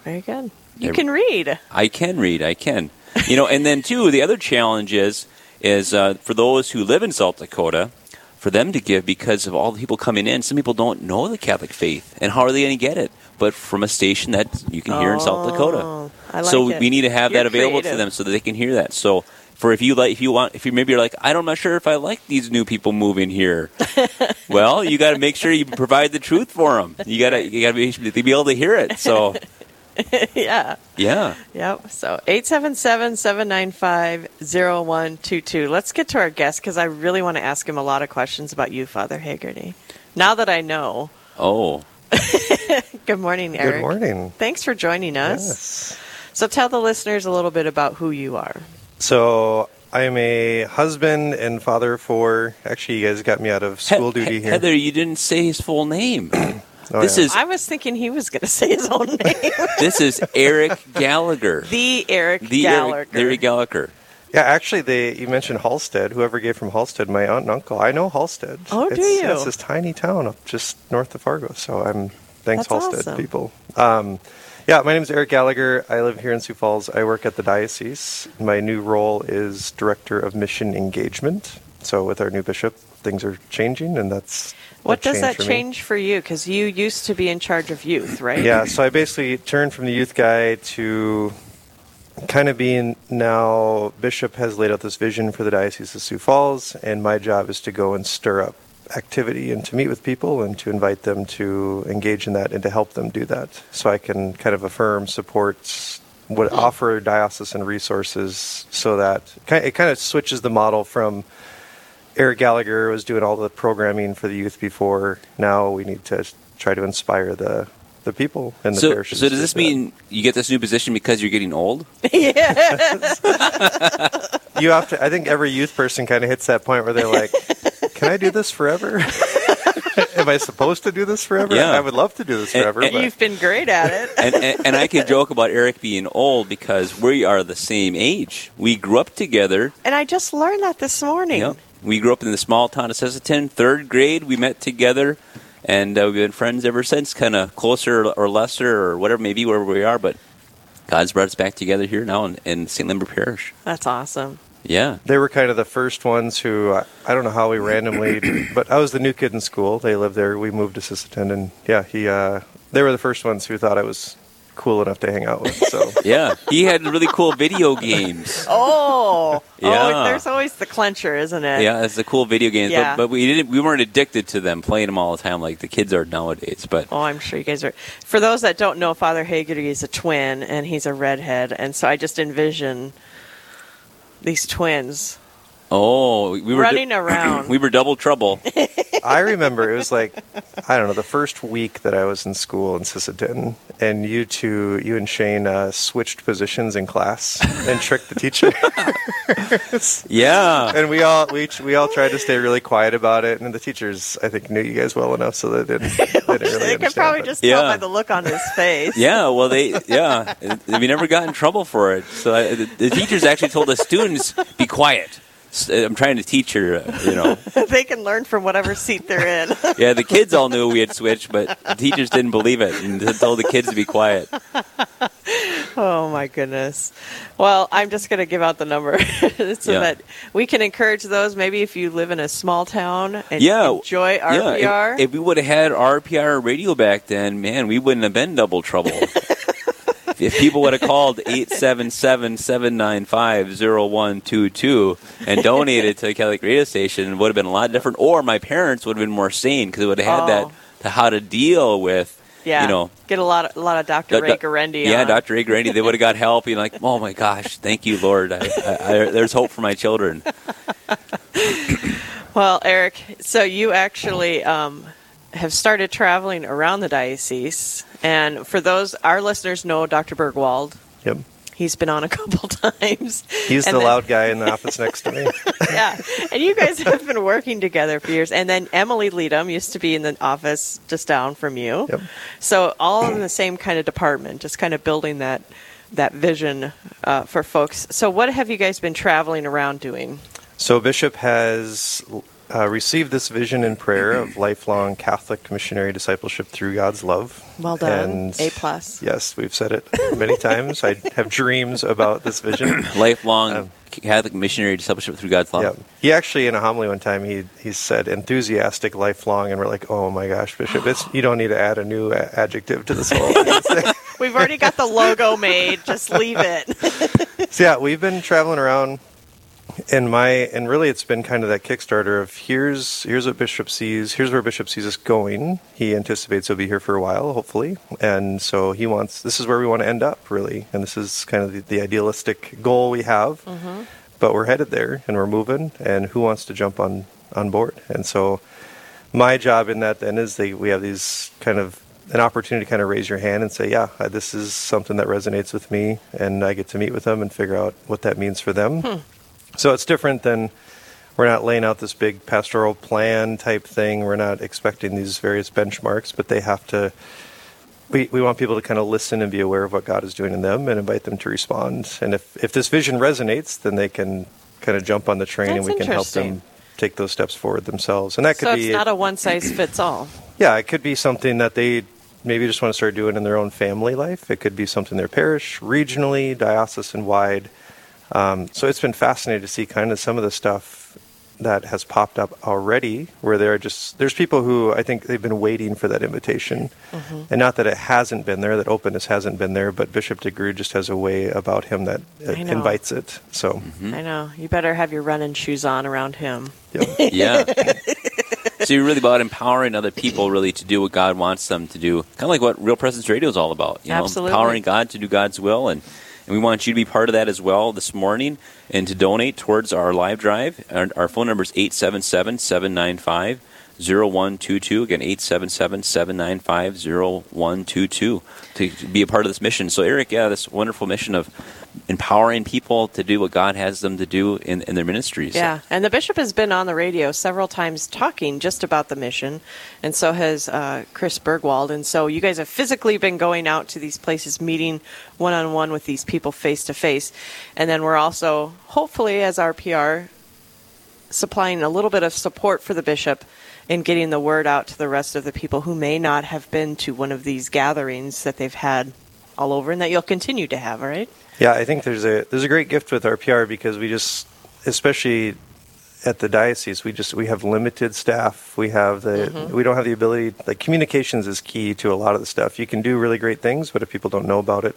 Very good. You can read. I can read. I can. You know, and then too, the other challenge is is uh, for those who live in South Dakota, for them to give because of all the people coming in. Some people don't know the Catholic faith, and how are they going to get it? But from a station that you can hear in South Dakota. Oh, I so it. we need to have You're that available to them so that they can hear that. So for if you like, if you want, if you maybe you're like, I don't, I'm not sure if I like these new people moving here. well, you got to make sure you provide the truth for them. You got to, you got to be, be able to hear it. So yeah. yeah, Yep. So 877-795-0122. Let's get to our guest because I really want to ask him a lot of questions about you, Father Haggerty. Now that I know. oh, Good morning, Eric. Good morning. Thanks for joining us. Yes. So tell the listeners a little bit about who you are. So I am a husband and father for. Actually, you guys got me out of school He- duty here. Heather, you didn't say his full name. Oh, this yeah. is I was thinking he was going to say his own name. this is Eric Gallagher. the Eric The Gallagher. Eric, Eric Gallagher. Yeah, actually, they you mentioned Halstad. Whoever gave from Halstad, my aunt and uncle. I know Halstad. Oh, do you? yeah, it's this tiny town up just north of Fargo. So I'm thanks That's Halstad awesome. people. Um, yeah, my name is Eric Gallagher. I live here in Sioux Falls. I work at the diocese. My new role is director of mission engagement. So with our new bishop, things are changing, and that's what does that for change for you? Because you used to be in charge of youth, right? Yeah, so I basically turned from the youth guy to kind of being now Bishop has laid out this vision for the Diocese of Sioux Falls, and my job is to go and stir up activity and to meet with people and to invite them to engage in that and to help them do that. So I can kind of affirm, support, what offer diocesan resources so that it kind of switches the model from Eric Gallagher was doing all the programming for the youth before. Now we need to try to inspire the the people in the So, parishes. so does this do that. mean you get this new position because you're getting old? you have to? I think every youth person kind of hits that point where they're like, "Can I do this forever?" Am I supposed to do this forever? Yeah. I would love to do this And- forever. and but You've been great at it. and, and, and I can joke about Eric being old because we are the same age. We grew up together. And I just learned that this morning. Yep. We grew up in the small town of Sisseton. Third grade, we met together, and uh, we've been friends ever since. Kind of closer or lesser or whatever, maybe wherever we are. But God's brought us back together here now in, in St. Lambert Parish. That's awesome. Yeah. they were kind of the first ones who I, I don't know how we randomly, but I was the new kid in school. They lived there. We moved to Sisseton, and yeah, he. Uh, they were the first ones who thought I was cool enough to hang out with. So Yeah. He had really cool video games. Oh, Yeah. oh, there's always the clencher, isn't it? Yeah, it's the cool video games, Yeah. but, but we didn't. We weren't addicted to them, playing them all the time like the kids are nowadays. But Oh, I'm sure you guys are. For those that don't know, Father Haggerty is a twin, and he's a redhead, and so I just envision these twins oh, we were running around. we were double trouble. I remember it was like I don't know the first week that I was in school in Sisseton, and you two, you and Shane, uh, switched positions in class and tricked the teacher. Yeah. and we all we we all tried to stay really quiet about it, and the teachers I think knew you guys well enough so they didn't. They didn't really they can understand, probably but- just tell Yeah. by the look on his face. Yeah, well, they yeah, we never got in trouble for it. So I, the, the teachers actually told the students, "Be quiet." S- I'm trying to teach her, uh, you know. they can learn from whatever seat they're in. Yeah, the kids all knew we had switched, but the teachers didn't believe it and told the kids to be quiet. oh my goodness. Well, I'm just going to give out the number so Yeah. that we can encourage those. Maybe if you live in a small town and Yeah, enjoy Yeah, RPR. if, if we would have had RPR radio back then, man, we wouldn't have been double trouble. If people would have called 877-795-0122 and donated to the Catholic radio station, it would have been a lot different. Or my parents would have been more sane because they would have had Oh. that to how to deal with, yeah, you know, get a lot of a lot of Dr. Ray Guarendi Yeah, on. Dr. Ray Guarendi. They would have got help. You're like, oh my gosh, thank you, Lord. I, I, I, there's hope for my children. Well, Eric, so you actually um, have started traveling around the diocese, and for those our listeners know Dr. Burgwald. Yep. He's been on a couple times. He's And the then- loud guy in the office next to me. yeah, and you guys have been working together for years. And then Emily Leadham used to be in the office just down from you. Yep. So all in the same kind of department, just kind of building that that vision uh, for folks. So what have you guys been traveling around doing? So Bishop has uh, received this vision in prayer of lifelong Catholic missionary discipleship through God's love. Well done. And A plus. Yes, we've said it many times. I have dreams about this vision. Lifelong Um, Catholic missionary discipleship through God's love. Yeah. He actually, in a homily one time, he he said enthusiastic, lifelong, and we're like, oh my gosh, Bishop, it's you don't need to add a new a- adjective to this whole. thing. We've already got the logo made. Just leave it. so yeah, we've been traveling around, and my and really it's been kind of that Kickstarter of here's here's what Bishop sees, here's where Bishop sees us going. He anticipates he'll be here for a while, hopefully, and so he wants this is where we want to end up, really, and this is kind of the, the idealistic goal we have. Mm-hmm. But we're headed there, and we're moving, and who wants to jump on on board? And so my job in that then is they, we have these kind of an opportunity to kind of raise your hand and say, yeah, this is something that resonates with me, and I get to meet with them and figure out what that means for them. Hmm. So it's different than we're not laying out this big pastoral plan type thing. We're not expecting these various benchmarks, but they have to. We, we want people to kind of listen and be aware of what God is doing in them and invite them to respond. And if, if this vision resonates, then they can kind of jump on the train and we can help them take those steps forward themselves. And that could so be it's not a one size fits all. yeah, it could be something that they maybe just want to start doing in their own family life. It could be something their parish, regionally, diocesan wide. Um, so it's been fascinating to see kind of some of the stuff that has popped up already, where there are just there's people who I think they've been waiting for that invitation, and not that it hasn't been there, that openness hasn't been there, but Bishop DeGrood just has a way about him that uh, invites it. So I know. You better have your running shoes on around him. yeah. Yeah. so you're really about empowering other people really to do what God wants them to do. Kind of like what Real Presence Radio is all about. You know, Absolutely. empowering God to do God's will and and we want you to be part of that as well this morning and to donate towards our live drive. Our, our phone number is 877 795 0122. Again, 877 795 0122 to be a part of this mission. So, Eric, yeah, this wonderful mission of empowering people to do what God has them to do in, in their ministries. Yeah, and the bishop has been on the radio several times talking just about the mission, and so has uh, Chris Burgwald. And so you guys have physically been going out to these places, meeting one on one with these people face to face. And then we're also, hopefully, as RPR, supplying a little bit of support for the bishop in getting the word out to the rest of the people who may not have been to one of these gatherings that they've had all over and that you'll continue to have, right? Yeah, I think there's a there's a great gift with RPR because we just, especially at the diocese, we just we have limited staff. We have the Mhm. we don't have the ability. Like communications is key to a lot of the stuff. You can do really great things, but if people don't know about it,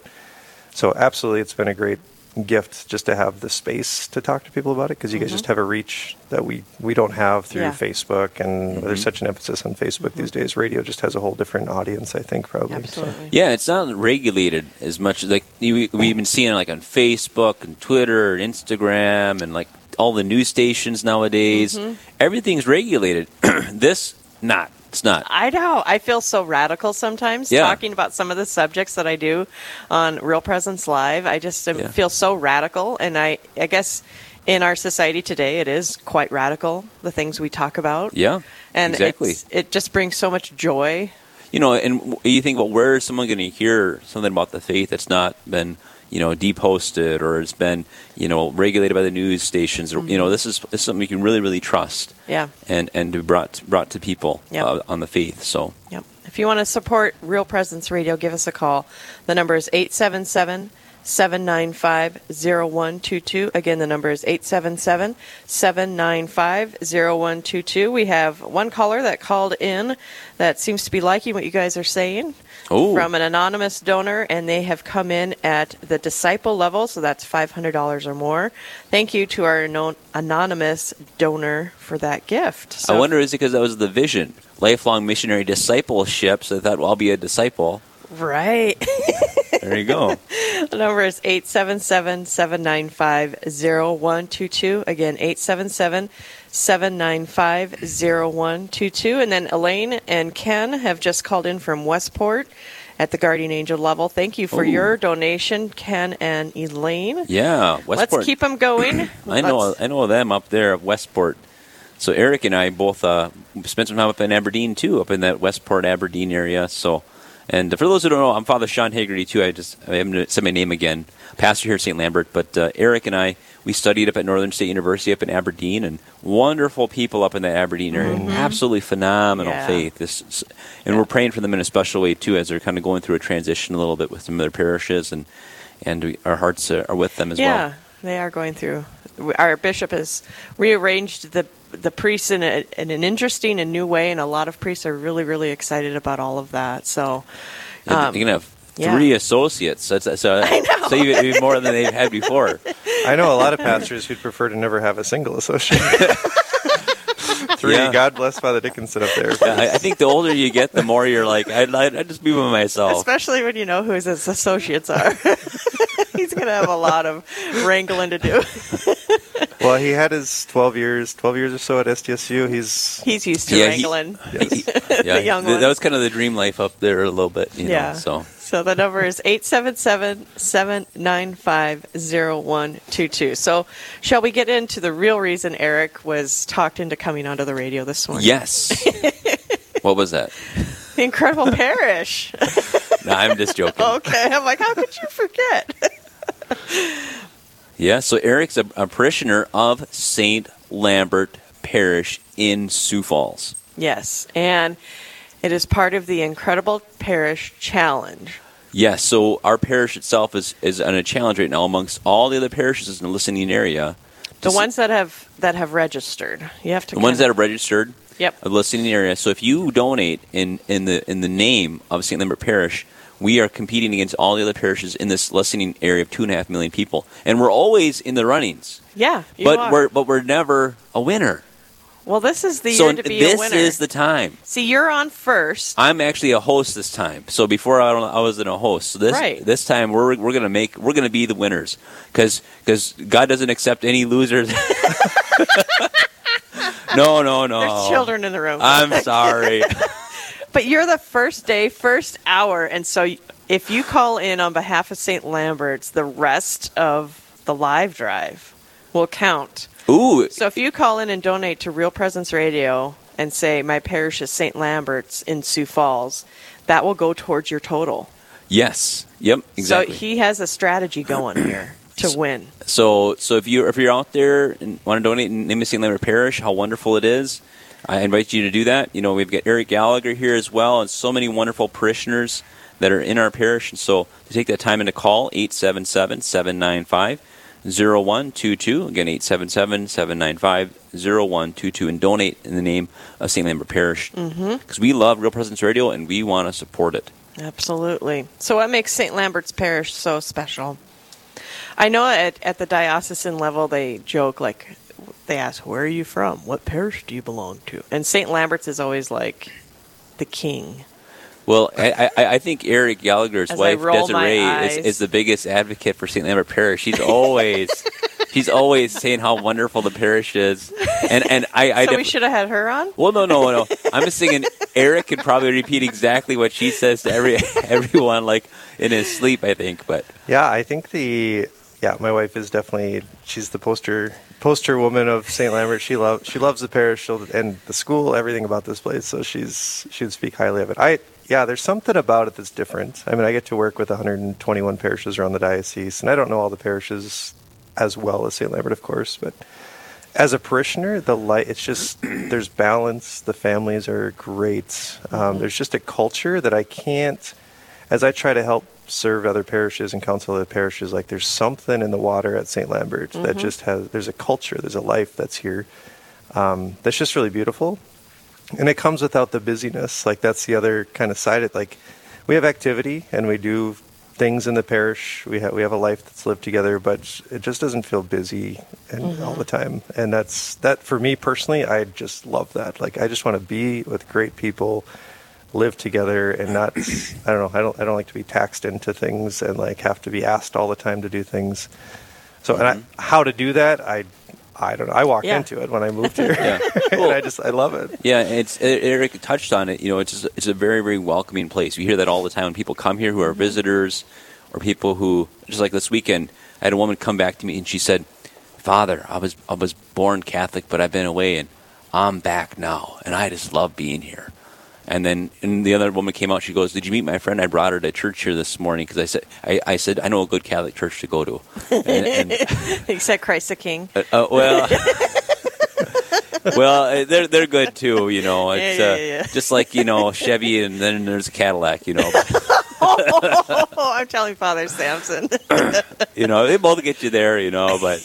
so absolutely, it's been a great gift just to have the space to talk to people about it because you guys Mhm. just have a reach that we we don't have through Yeah. Facebook and Mm-hmm. there's such an emphasis on Facebook these days. Radio just has a whole different audience, I think, probably. So- Yeah, it's not regulated as much. Like you, we've been seeing, like on Facebook and Twitter and Instagram and like all the news stations nowadays. Mhm. Everything's regulated. this not. It's not. I know. I feel so radical sometimes Yeah. talking about some of the subjects that I do on Real Presence Live. I just Yeah. feel so radical, and I, I guess in our society today, it is quite radical. The things we talk about, Yeah, and exactly. it just brings so much joy. You know, and you think, well, where is someone going to hear something about the faith that's not been, you know, deposted or it's been, you know, regulated by the news stations? Or, You know, this is, this is something you can really, really trust Yeah. and and to be brought brought to people Yep. uh, on the faith. So Yep. If you want to support Real Presence Radio, give us a call. The number is 877 795 0122. Again, the number is 877 795 0122. We have one caller that called in that seems to be liking what you guys are saying Oh. from an anonymous donor, and they have come in at the disciple level, so that's $500 or more. Thank you to our non- anonymous donor for that gift. So I wonder is it because that was the vision, lifelong missionary discipleship? So I thought, well, I'll be a disciple. Right. There you go. The number is 877 795 0122. Again, 877 795 0122. And then Elaine and Ken have just called in from Westport at the Guardian Angel level. Thank you for Ooh. your donation, Ken and Elaine. Yeah, Westport. Let's keep them going. I know I know them up there at Westport. So Eric and I both uh, spent some time up in Aberdeen too, up in that Westport Aberdeen area. So, and for those who don't know, I'm Father Sean Haggerty too. I just I am going to say my name again, pastor here at St. Lambert. But uh, Eric and I we studied up at Northern State University up in Aberdeen, and wonderful people up in the Aberdeen area. Mhm. Absolutely phenomenal Yeah. faith. This, and we're praying for them in a special way too, as they're kind of going through a transition a little bit with some of their parishes, and and we, our hearts are are with them as yeah, well. Yeah, they are going through. Our bishop has rearranged the the priests in, a, in an interesting and new way, and a lot of priests are really, really excited about all of that. So, um, You're gonna have yeah. three associates. That's, that's uh, so even, even more than they've had before. I know a lot of pastors who'd prefer to never have a single associate. Three, Yeah. God bless Father Dickinson up there. Yeah, I, I think the older you get, the more you're like, I'd, I'd, I'd just be with myself. especially when you know who his associates are. He's going to have a lot of wrangling to do. Well, he had his 12 years, 12 years or so at SDSU. He's He's used to Yeah, he- wrangling Yeah, the young th- ones. that was kind of the dream life up there a little bit. You Yeah. Know, so So the number is 877-795-0122. So shall we get into the real reason Eric was talked into coming onto the radio this morning? yes. what was that? The Incredible Parish. No, I'm just joking. okay. I'm like, how could you forget? Yeah. So Eric's a, a parishioner of Saint Lambert Parish in Sioux Falls. yes. And it is part of the Incredible Parish Challenge. Yes, so our parish itself is, is on a challenge right now amongst all the other parishes in the listening area. The ones that have that have registered. You have to the ones that kind have registered Yep. of the listening area. So if you donate in, in the in the name of St. Lambert Parish, we are competing against all the other parishes in this listening area of two and a half million people, and we're always in the runnings. Yeah, you but are. we're but we're never a winner. Well, this is the so year to be this a winner. is the time. See, you're on first. I'm actually a host this time. So before I, I wasn't a host. So this Right. this time we're we're gonna make we're gonna be the winners because God doesn't accept any losers. No, no, no. There's children in the room. I'm sorry. But you're the first day, first hour, and so if you call in on behalf of St. Lambert's, the rest of the live drive will count. Ooh, So if you call in and donate to Real Presence Radio and say my parish is St. Lambert's in Sioux Falls, that will go towards your total. yes. Yep, exactly. So he has a strategy going here to win. So, so if you if you're out there and want to donate in name of St. Lambert Parish, how wonderful it is! I invite you to do that. You know, we've got Eric Gallagher here as well, and so many wonderful parishioners that are in our parish. And so, to take that time and to call 877-795-0122 again 877-795-0122 and donate in the name of St. Lambert Parish mm-hmm. because we love Real Presence Radio and we want to support it. Absolutely. So, what makes St. Lambert's Parish so special? I know at, at the diocesan level they joke like they ask, "Where are you from? What parish do you belong to?" And St. Lambert's is always like the king. Well, I, I, I think Eric Gallagher's As wife Desiree is, is the biggest advocate for St. Lambert Parish. She's always she's always saying how wonderful the parish is, and and I, I so we should have had her on. well no no no I'm just thinking Eric could probably repeat exactly what she says to every everyone like in his sleep I think, but Yeah, I think the yeah, my wife is definitely she's the poster poster woman of St. Lambert. She loves she loves the parish and the school, everything about this place. So she's she'd speak highly of it. I yeah, there's something about it that's different. I mean, I get to work with 121 parishes around the diocese, and I don't know all the parishes as well as St. Lambert, of course, but as a parishioner, the light it's just there's balance. The families are great. Um, there's just a culture that I can't as I try to help serve other parishes and counsel other parishes, like there's something in the water at St. Lambert that just has, there's a culture, there's a life that's here um, that's just really beautiful. And it comes without the busyness. Like that's the other kind of side. It like we have activity and we do things in the parish. We have we have a life that's lived together, but it just doesn't feel busy and all mm-hmm. the time. And that's that for me personally. I just love that. Like I just want to be with great people, live together, and not. I don't know. I don't. I don't like to be taxed into things and like have to be asked all the time to do things. So and I, mm-hmm. how to do that, I. I don't know. I walked Yeah. into it when I moved here, Yeah. and I just I love it. Yeah, it's Eric touched on it. You know, it's just, it's a very very welcoming place. We hear that all the time when people come here who are mm-hmm. visitors, or people who just like this weekend. I had a woman come back to me and she said, "Father, I was I was born Catholic, but I've been away and I'm back now, and I just love being here." And then and the other woman came out. She goes, "Did you meet my friend? I brought her to church here this morning because I said I, I said I know a good Catholic church to go to." And, and Except Christ the King. uh, uh, well, well, uh, they're they're good too. You know, it's yeah, uh, yeah. just like you know Chevy, and then there's a Cadillac. You know, oh, I'm telling Father Samson. you know they both get you there. You know, but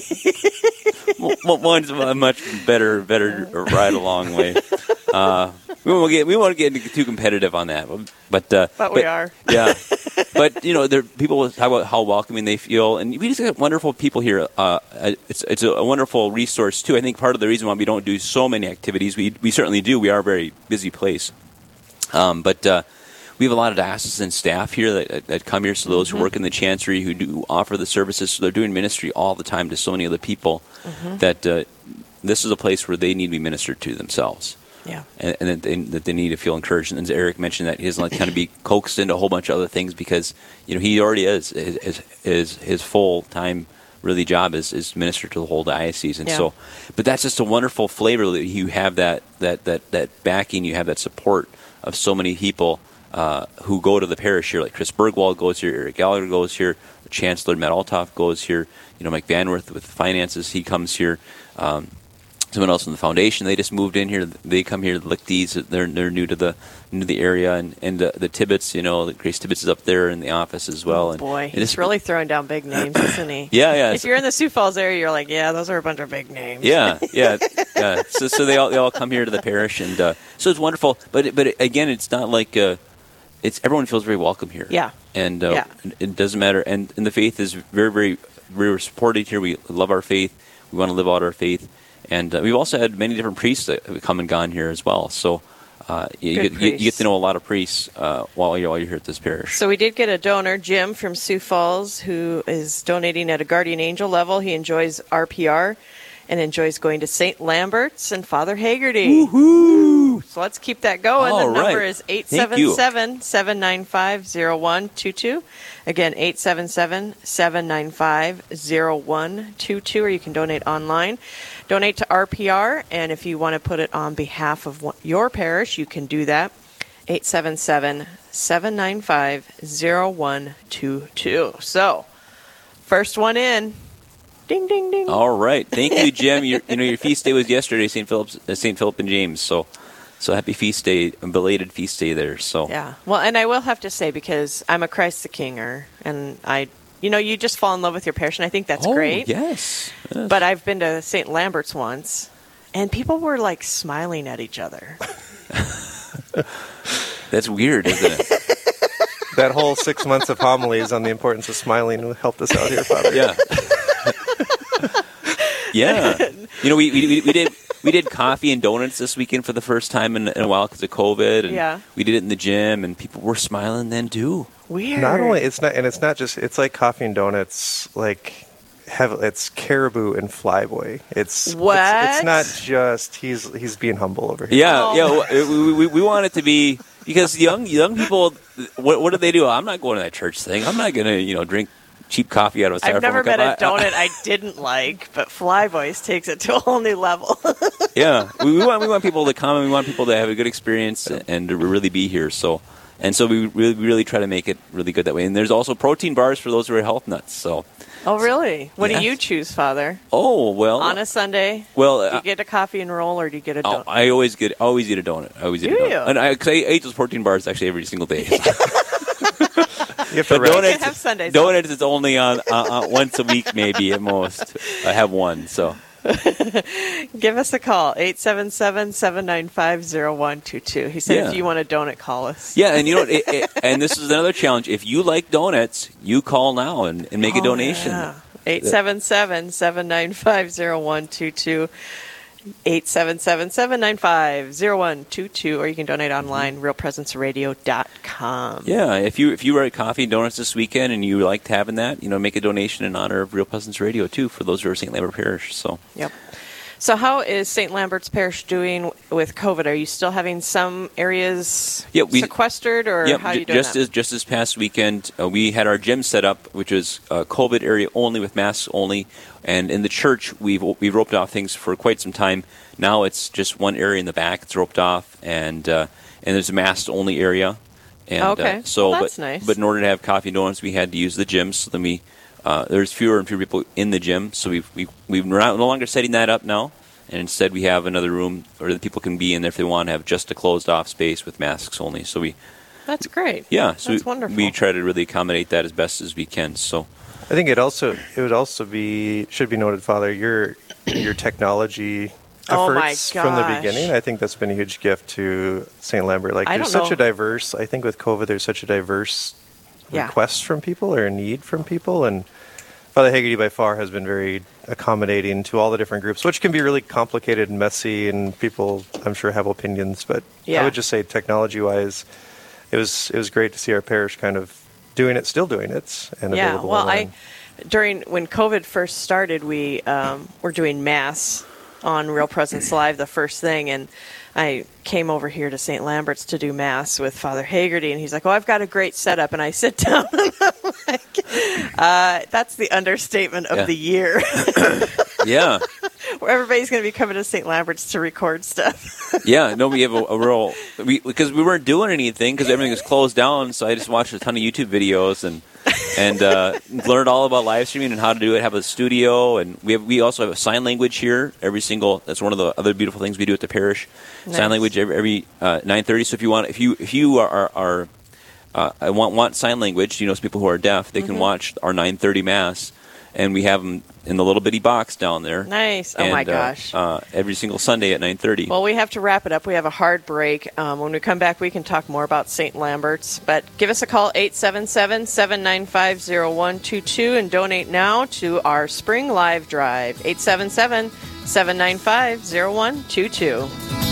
one's a much better better ride along way. Uh, we won't get we won't get too competitive on that, but uh, But we are. Yeah, but you know, there people talk about how welcoming they feel, and we just got wonderful people here. Uh, it's it's a wonderful resource too. I think part of the reason why we don't do so many activities, we we certainly do. We are a very busy place, um, but. Uh, we have a lot of diocesan staff here that, that come here. So those who work in the chancery who do offer the services, so they're doing ministry all the time to so many other people. That uh, this is a place where they need to be ministered to themselves yeah. and, and that, they, that they need to feel encouraged. And as Eric mentioned, that he doesn't like kind of be coaxed into a whole bunch of other things because you know he already is his his, his, his full time really job is is minister to the whole diocese, and Yeah. so. But that's just a wonderful flavor that you have that that that that backing, you have that support of so many people. Uh, who go to the parish here, like Chris Burgwald goes here, Eric Gallagher goes here, Chancellor Matt Althoff goes here, you know, Mike Vanworth with finances, he comes here. Um, someone else in the foundation. They just moved in here. They come here. The Lichties, they're they're new to the new to the area, and and uh, the Tibbets. You know, Grace Tibbets is up there in the office as well. Oh, and boy, and he's it's- really throwing down big names, isn't he? Yeah, yeah. If you're in the Sioux Falls area, you're like, yeah, those are a bunch of big names. yeah, yeah, yeah. So, so they all they all come here to the parish, and uh, so it's wonderful. But but again, it's not like uh, it's everyone feels very welcome here. Yeah. and uh, Yeah. it doesn't matter. And and the faith is very very very supported here. We love our faith. We want to live out our faith, and uh, we've also had many different priests that have come and gone here as well. So. Uh, you, Good get, you, you get to know a lot of priests uh, while you're while you're here at this parish. So we did get a donor, Jim from Sioux Falls, who is donating at a guardian angel level. He enjoys RPR, and enjoys going to St. Lambert's and Father Haggerty. Woohoo! So let's keep that going. All the number is Thank 877 795 0122. Again, 877 795 0122, or you can donate online. Donate to RPR, and if you want to put it on behalf of your parish, you can do that. 877 795 0122. So, first one in. Ding, ding, ding. All right, thank you, Jim. Your, you know your feast day was yesterday, St. Philip's, uh, St. Philip and James. So, so happy feast day, belated feast day there. So, Yeah. Well, and I will have to say because I'm a Christ the Kinger, and I, you know, you just fall in love with your parish, and I think that's oh, great. Yes, yes. But I've been to St. Lambert's once, and people were like smiling at each other. that's weird, isn't it? That whole six months of homilies on the importance of smiling helped us out here, Father. Yeah. yeah. You know, we, we, we did we did coffee and donuts this weekend for the first time in, in a while because of COVID. And Yeah. We did it in the gym, and people were smiling then too. Weird. Not only it's not, and it's not just it's like coffee and donuts. Like have it's caribou and flyboy. It's What? It's, it's not just he's he's being humble over here. Yeah, Oh. yeah. We, we, we want it to be because young young people. What, what do they do? I'm not going to that church thing. I'm not going to you know drink cheap coffee out of a styrofoam I've never cup. met a donut I didn't like, but Flyboys takes it to a whole new level. yeah, we, we want we want people to come and we want people to have a good experience and to really be here. So, and so we really really try to make it really good that way. And there's also protein bars for those who are health nuts. So, oh, really? What Yes. do you choose, Father? oh well, On a Sunday? well, Do you uh, get a coffee and roll, or do you get a oh, donut? I always get always eat a donut. I always eat a donut, you? and I, cause I ate those protein bars actually every single day. You have to But donuts, have Sundays. donuts is only on uh, uh, once a week, maybe at most. I have one, so Give us a call, 877-795-0122. He said Yeah. if you want a donut, call us. yeah. And you know, it, it, and this is another challenge. If you like donuts, you call now and, and make a Oh, donation. yeah. 877-795-0122. 877-795-0122 or you can donate online realpresenceradio.com. Yeah, if you if you were at Coffee and Donuts this weekend and you liked having that, you know, make a donation in honor of Real Presence Radio too for those who are St. Lambert Parish. So Yep. So how is St. Lambert's Parish doing with COVID? Are you still having some areas Yeah, we- sequestered or yeah, how are j- you doing just that? as just this past weekend, uh, we had our gym set up, which is uh, COVID area only with masks only, and in the church we've we've roped off things for quite some time. Now it's just one area in the back; it's roped off, and uh, and there's a mask only area. And, Okay. Uh, so, Well, that's but nice. but in order to have coffee and donuts, we had to use the gym. So then we uh, there's fewer and fewer people in the gym. So we've we we've we're no longer setting that up now. And instead, we have another room where the people can be in there if they want to have just a closed off space with masks only. So we, That's great. yeah, so That's we, wonderful. we try to really accommodate that as best as we can. So I think it also it would also be should be noted, Father, your your technology Oh efforts from the beginning. I think that's been a huge gift to St. Lambert. Like I there's don't such know. a diverse. I think with COVID, there's such a diverse Yeah. requests from people or a need from people, and Father Haggerty by far has been very accommodating to all the different groups, which can be really complicated and messy, and people I'm sure have opinions. But Yeah. I would just say technology wise, it was it was great to see our parish kind of doing it, still doing it, and yeah well online. i during when covid first started we um, were doing mass on real presence live the first thing and i came over here to st lambert's to do mass with father haggerty and he's like oh i've got a great setup and i sit down and i'm like uh, that's the understatement of Yeah. the year yeah, where everybody's going to be coming to st lambert's to record stuff yeah, no, we have a, a real we because we weren't doing anything because everything was closed down. So I just watched a ton of YouTube videos and and uh, learned all about live streaming and how to do it. Have a studio and we have we also have a sign language here. Every single that's one of the other beautiful things we do at the parish. Nice. Sign language every, every uh, nine thirty. So if you want if you if you are are, are uh, I want want sign language. You know, people who are deaf, they can Mm-hmm. watch our nine thirty mass, and we have them in the little bitty box down there. nice oh my And, uh, gosh Uh, every single Sunday at nine thirty. Well, we have to wrap it up. We have a hard break. Um, when we come back, we can talk more about St. Lambert's. But give us a call, 877 795 0122, and donate now to our Spring Live Drive, 877 795 0122.